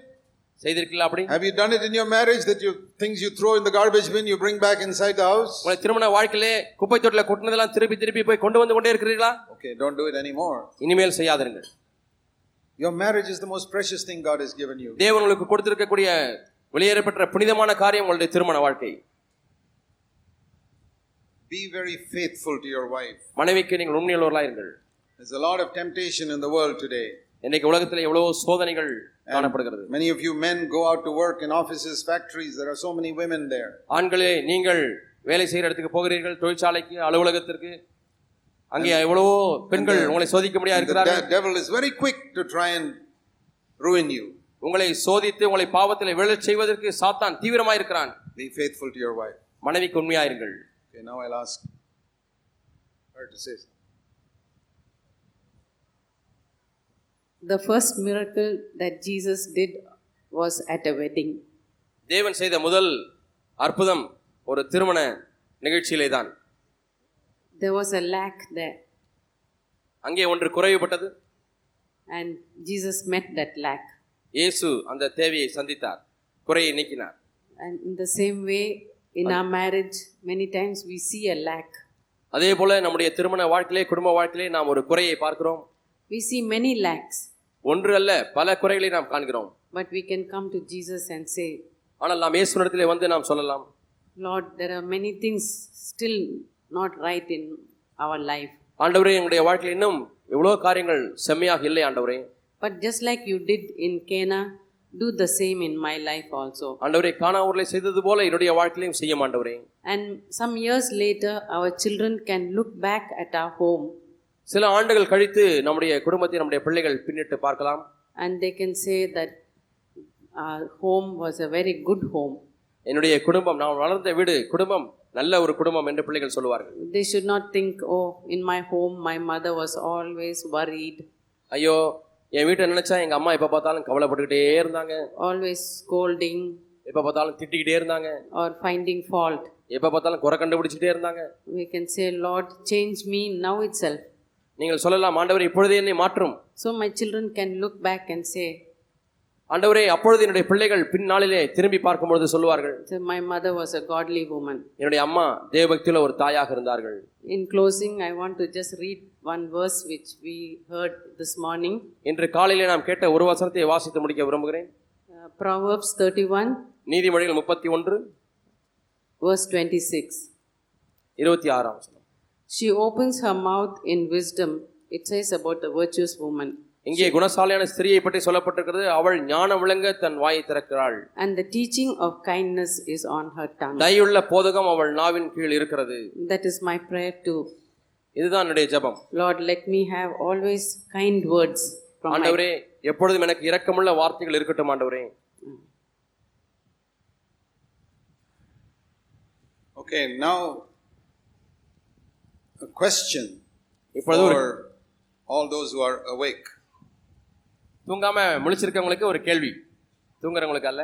செய்திருக்கீங்களா அப்படி Have you done it in your marriage that you things you throw in the garbage bin you bring back inside the house? உங்களை திருமண வாழ்க்கையிலே குப்பை தொட்டில கொட்டினதெல்லாம் திருப்பி திருப்பி போய் கொண்டு வந்து கொண்டே இருக்கிறீர்களா Okay, don't do it anymore. இனிமேல் செய்யாதிருங்கள் Your marriage is the most precious thing God has given you. தேவன் உங்களுக்கு கொடுத்திருக்கக்கூடிய வெளியேறப்பட்ட புனிதமான காரியம் உங்களுடைய திருமண வாழ்க்கை Be very faithful to your wife. மனைவிக்கு நீங்கள் உண்மையுள்ளவர்களா இருங்கள் There's a lot of temptation in the world today. இன்னைக்கு உலகத்தில் எவ்வளவோ சோதனைகள் காணப்படுகிறது Many of you men go out to work in offices, factories. There are so many women there. ஆண்களே நீங்கள் வேலை செய்கிற இடத்துக்கு போகிறீர்கள் தொழிற்சாலைக்கு அலுவலகத்திற்கு அங்கே எவ்வளவோ பெண்கள் உங்களை சோதிக்க முடியா And the இருக்கிறார்கள் de- devil is very quick to try and ruin you. உங்களை சோதித்து உங்களை பாவத்தில் விழச் செய்வதற்கு சாத்தான் தீவிரமா இருக்கிறான் Be faithful to your wife. மனைவிக்கு உண்மையாயிருங்கள் Okay, now I'll ask her to say something. The first miracle that Jesus did was at a wedding. தேவன் செய்த முதல் அற்புதம் ஒரு திருமண நிகழ்ச்சியிலே தான் There was a lack there, அங்கே ஒன்று குறைவுபட்டது and Jesus met that lack. இயேசு அந்த தேவையை சந்தித்தார் குறையை நீக்கினார் And in the same way, in our marriage, many times we see a lack. அதே போல நம்முடைய திருமண வாழ்க்கையிலே குடும்ப வாழ்க்கையிலே நாம் ஒரு குறையை பார்க்கிறோம் We see many lacks, ஒன்று அல்ல பல குறைகளை நாம் காண்கிறோம் but we can come to Jesus and say, ஆனால் நாம் இயேசுனிடத்திலே வந்து நாம் சொல்லலாம் Lord, there are many things still not right in our life. ஆண்டவரே எங்களுடைய வாழ்க்கையில் இன்னும் எவ்வளோ காரியங்கள் செம்மையாக இல்லை ஆண்டவரே But just like you did in Cana, do the same in my life also. ஆண்டவரே காணாவூரில் செய்தது போல என்னுடைய வாழ்க்கையிலையும் செய்ய ஆண்டவரே And some years later, our children can look back at our home சில ஆண்டுகள் கழித்து நம்முடைய குடும்பத்தை நம்முடைய பிள்ளைகள் பின்னிட்டு பார்க்கலாம் and they can say that our home was a very good home. என்னுடைய குடும்பம் நான் வளர்ந்த வீடு குடும்பம் நல்ல ஒரு குடும்பம் என்று பிள்ளைகள் சொல்லுவார்கள் They should not think, oh, in my home, my mother was always worried, ஐயோ என் வீட்டை நினைச்சா எங்க அம்மா எப்ப பார்த்தாலும் கவலைப்பட்டுக்கிட்டே இருந்தாங்க always scolding எப்ப பார்த்தாலும் திட்டிக்கிட்டே இருந்தாங்க or finding fault. எப்ப பார்த்தாலும் குறை கண்டுபிடிச்சிட்டே இருந்தாங்க We can say, Lord, change me now itself. நீங்கள் சொல்லலாம் ஆண்டவரே இப்பொழுதே என்னை மாற்றும் So my children can look back and say, ஆண்டவரே அப்பொழுது என்னுடைய பிள்ளைகள் பின்னாளிலே திரும்பி பார்க்கும்பொழுது சொல்லுவார்கள் so my mother was a godly woman. என்னுடைய அம்மா தேவபக்தியில ஒரு தாயாக இருந்தார்கள் In closing, I want to just read one verse which we heard this morning. இன்று காலையிலே நாம் கேட்ட ஒரு வசனத்தை வாசித்து முடிக்க விரும்புகிறேன் Uh, Proverbs 31, நீதிமொழிகள் முப்பத்தி ஒன்று verse 26. இருபத்தி ஆறாம் வசனம் She opens her mouth in wisdom. It says about the virtuous woman. இங்கே குணசாலியான ஸ்திரியை பற்றி சொல்லப்பட்டிருக்கிறது அவள் ஞானம் விளங்க தன் வாயை திறக்கிறாள் And the teaching of kindness is on her tongue. தயவுள்ள போதகம் அவள் நாவின் கீழ் இருக்கிறது That is my prayer too. இதுதான் என்னுடைய ஜெபம் Lord, let me have always kind words from my ஆண்டவரே எப்பொழுதும் எனக்கு இரக்கமுள்ள வார்த்தைகள் இருக்கட்டும் ஆண்டவரே Okay, now a question இப்பொழுது ஒரு for all those who are awake. தூங்காம முழிச்சிருக்கவங்களுக்கு ஒரு கேள்வி தூங்குறவங்களுக்கு அல்ல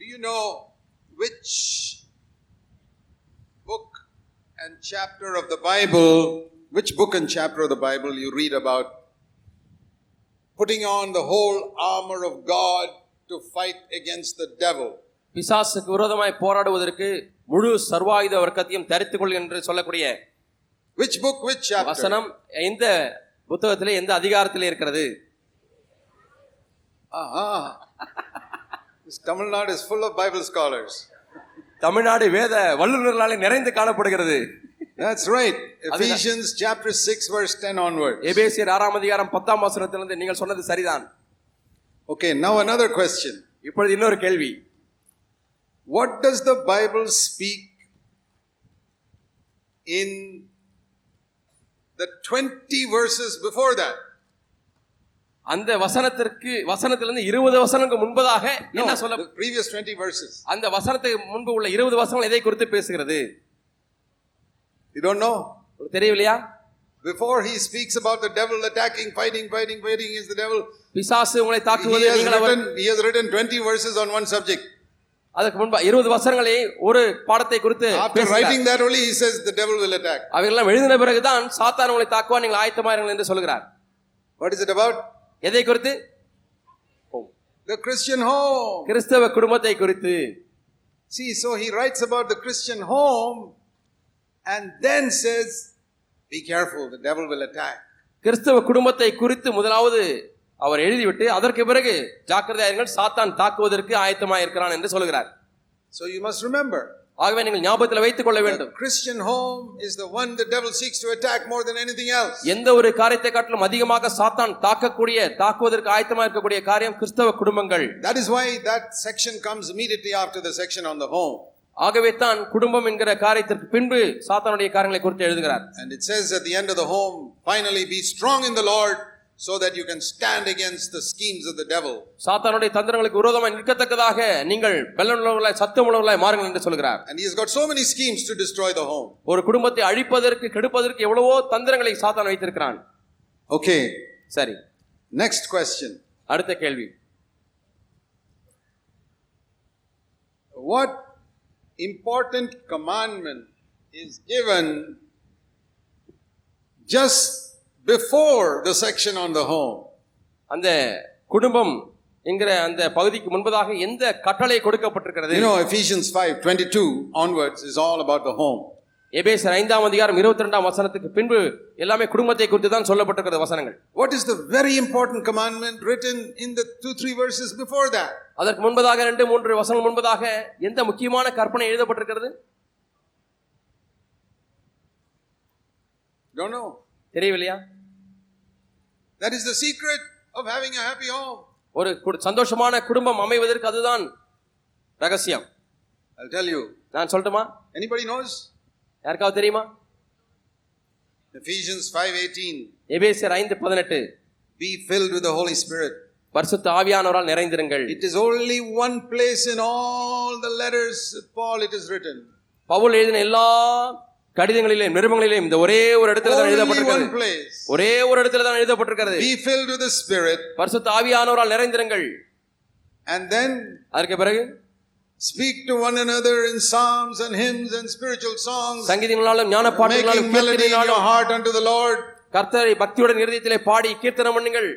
Do you know which book and chapter of the Bible which book and chapter of the Bible you read about putting on the whole armor of God to fight against the devil. பிசாசுக்கு விரோதமாய் போராடுவதற்கு முழு சர்வாயுத வர்க்கத்தையும் தரித்துக் கொள் என்று சொல்லக்கூடிய book, which chapter? வசனம் எந்த புத்தகத்திலே எந்த அதிகாரத்திலே இருக்கிறது Nadu is full of Bible scholars. Tamil Nadu வேத வல்லுநர்களாலே நிறைந்து காணப்படுகிறது That's right. Ephesians chapter 6, verse 10 onward. எபேசியர் ஆறாம் அதிகாரம் பத்தாம் வசனத்திலிருந்து நீங்கள் சொன்னது சரிதான் Okay, now another question. இப்பொழுது இன்னொரு கேள்வி What does the Bible speak in the 20 verses before that? அந்த வசனத்திற்கு வசனத்திலிருந்து இருபது வசனங்களுக்கு முன்பதாக No, என்ன சொல்ல the previous 20 verses. அந்த வசனத்துக்கு முன்பு உள்ள இருபது வசனங்கள் எதை குறித்து பேசுகிறது You don't know? உங்களுக்கு தெரியவில்லையா Before he speaks about the devil attacking, fighting, fighting, fighting is the devil. பிசாசு உங்களை He தாக்குவது has, நீங்கள் அவர் written, he has written 20 verses on one subject. அதுக்கு முன்பா இருபது வசனங்களை ஒரு பாடத்தை குறித்து After writing that only, he says the devil will attack. அவைகளெல்லாம் எழுதின பிறகுதான் சாத்தான் உங்களை தாக்குவா நீங்கள் ஆயத்தமாயிருங்கள் என்று சொல்கிறார் What is it about? எதை குறித்து The Christian home. கிறிஸ்தவ குடும்பத்தை குறித்து See, so he writes about the Christian home and then says, Be careful, the devil will attack. கிறிஸ்தவ குடும்பத்தை குறித்து முதலாவது அவர் எழுதிவிட்டு அதற்கு பிறகு ஜாக்கிரதையாயிருங்கள் சாத்தான் தாக்குவதற்கு ஆயத்தமாக இருக்கிறான் என்று சொல்கிறார் So you must remember, ஆகவே நீங்கள் ஞாபகத்தில் வைத்துக் கொள்ள வேண்டும் Christian home is the one the devil seeks to attack more than anything else. எந்த ஒரு காரியத்தை காட்டிலும் அதிகமாக சாத்தான் தாக்கக்கூடிய தாக்குவதற்கு ஆயத்தமாக இருக்கக்கூடிய காரியம் கிறிஸ்தவ குடும்பங்கள் That is why that section comes immediately after the section on the home. ஆகவே தான் குடும்பம் என்கிற காரியத்திற்கு பின்பு சாத்தானுடைய காரியங்களை குறித்து எழுதுகிறார் And it says at the end of the home, finally be strong in the Lord so that you can stand against the schemes of the devil. சாத்தானுடைய தந்திரங்களுக்கு விரோதமாய் நிற்கத்தக்கதாக நீங்கள் பலனுள்ளவர்களாய் சத்தமுள்ளவர்களாய் மாறுங்கள் என்று சொல்கிறார் And he has got so many schemes to destroy the home. ஒரு குடும்பத்தை அழிப்பதற்கு கெடுப்பதற்கு எவ்வளவோ தந்திரங்களை சாத்தான் வைத்திருக்கிறான் Okay, சரி next question. அடுத்த கேள்வி What important commandment is given just before the section on the home? அந்த குடும்பம் என்கிற அந்த பகுதிக்கு முன்பதாக எந்த கட்டளை கொடுக்கப்பட்டிருக்கிறது You know, Ephesians 5 22 onwards is all about the home. எபேசர் ஐந்தாம் அதிகாரம் இருபத்தி ரெண்டாம் வசனத்துக்கு பின்பு எல்லாமே குடும்பத்தை குறித்து தான் சொல்லப்பட்டிருக்கிறது வசனங்கள் What is the very important commandment written in the two, three verses before that? அதற்கு முன்பதாக ரெண்டு மூன்று வசனங்கள் முன்பதாக எந்த முக்கியமான கற்பனை எழுதப்பட்டிருக்கிறது Don't know. தெரியவில்லையா That is the secret of having a happy home. ஒரு கு- சந்தோஷமான குடும்பம் அமைவதற்கு அதுதான் ரகசியம் I'll tell you. நான் சொல்லட்டுமா Anybody knows? யாருக்காவது தெரியுமா Ephesians 5:18. எபேசியர் ஐந்து பதினெட்டு Be filled with the Holy Spirit. பரிசுத்த ஆவியானவரால் நிறைந்திருங்கள் It is only one place in all the letters of Paul it is written. Pavul எழுதின எல்லா கடிதங்களிலும் நிருபங்களிலும் இந்த ஒரே ஒரு இடத்துல தான் எழுதப்பட்டிருக்கிறது. ஒரே ஒரு இடத்துல தான் எழுதப்பட்டிருக்கிறது. Be filled with the Spirit. பரிசுத்த ஆவியானவரால் நிறைந்திருங்கள். And then அதற்கு பிறகு speak to one another in psalms and hymns and spiritual songs, சங்கீதங்களாலும் ஞான பாட்டுகளாலும் melody in your heart unto the Lord. கர்த்தரை பக்தியுடன் இருதயத்திலே பாடி கீர்த்தனம் பண்ணுங்கள்.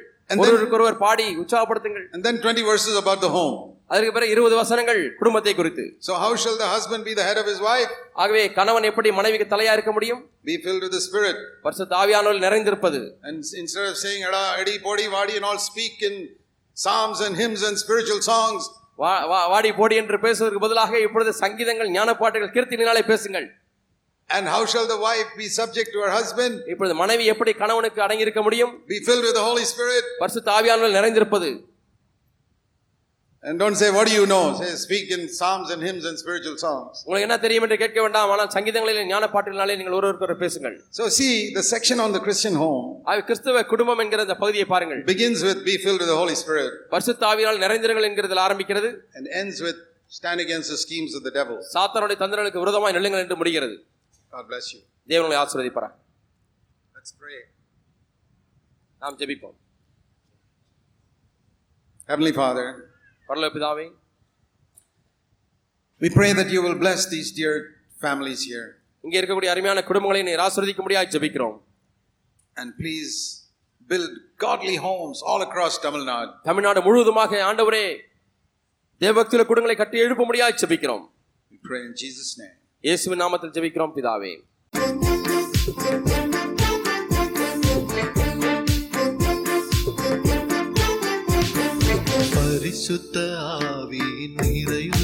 ஒருவருக்கொருவர் பாடி உற்சாகப்படுத்துங்கள். And then 20 verses about the home. அதற்கு பிறகு இருபது வசனங்கள் குடும்பத்தை குறித்து So, how shall the husband be the head of his wife? ஆகவே கணவன் எப்படி மனைவிக்கு தலையா இருக்க முடியும் Be filled with the Spirit. பரிசுத்த ஆவியானவரில் நிறைந்திருப்பது And instead of saying, Ada, Adi, Podi, Vadi, and all, speak in psalms and hymns and spiritual songs. வா- வா- வாடி போடி என்று பேசுவதற்கு பதிலாக இப்பொழுது சங்கீதங்கள் ஞான பாட்டுகள் கீர்த்தனினாலே பேசுங்கள் And how shall the wife be subject to her husband? இப்பொழுது மனைவி எப்படி கணவனுக்கு அடங்கி இருக்க முடியும் Be filled with the Holy Spirit. பரிசுத்த ஆவியானவரில் நிறைந்திருப்பது And don't say, What do you know? Say, speak in psalms and hymns and spiritual songs. உங்களுக்கு என்ன தெரியும் என்று கேட்க வேண்டாம் ஆனால் சங்கீதங்களிலே ஞான பாட்டுகளினாலே நீங்கள் ஒருவருக்கொரு பேசுங்கள் So, see, the section on the Christian home ஆகவே கிறிஸ்தவ குடும்பம் என்கிற இந்த பகுதியை பாருங்கள் begins with be filled with the Holy Spirit பரிசுத்த ஆவியால் நிறைந்திருங்கள் என்கிறதில் ஆரம்பிக்கிறது and ends with stand against the schemes of the devil. சாத்தானுடைய தந்திரங்களுக்கு விரோதமாய் நில்லுங்கள் என்று முடிகிறது God bless you. தேவனுடைய ஆசீர்வதிப்பாரா Let's pray. நாம் ஜெபிப்போம் Heavenly Father, பரலோக பிதாவே we pray that you will bless these dear families here. இங்கே இருக்கக்கூடிய அருமையான குடும்பங்களை நீர் ஆசீர்வதிக்க முடியாது ஜெபிக்கிறோம் and please build godly homes all across Tamil Nadu. Tamil Nadu முழுவதுமாக ஆண்டவரே தேவபக்தியுள்ள குடும்பங்களை கட்டி எழுப்ப முடியாது ஜெபிக்கிறோம் We pray in Jesus' name. இயேசுவின் நாமத்தில் ஜெபிக்கிறோம் பிதாவே പരിശുദ്ധ ആവിൻ നിറയൂ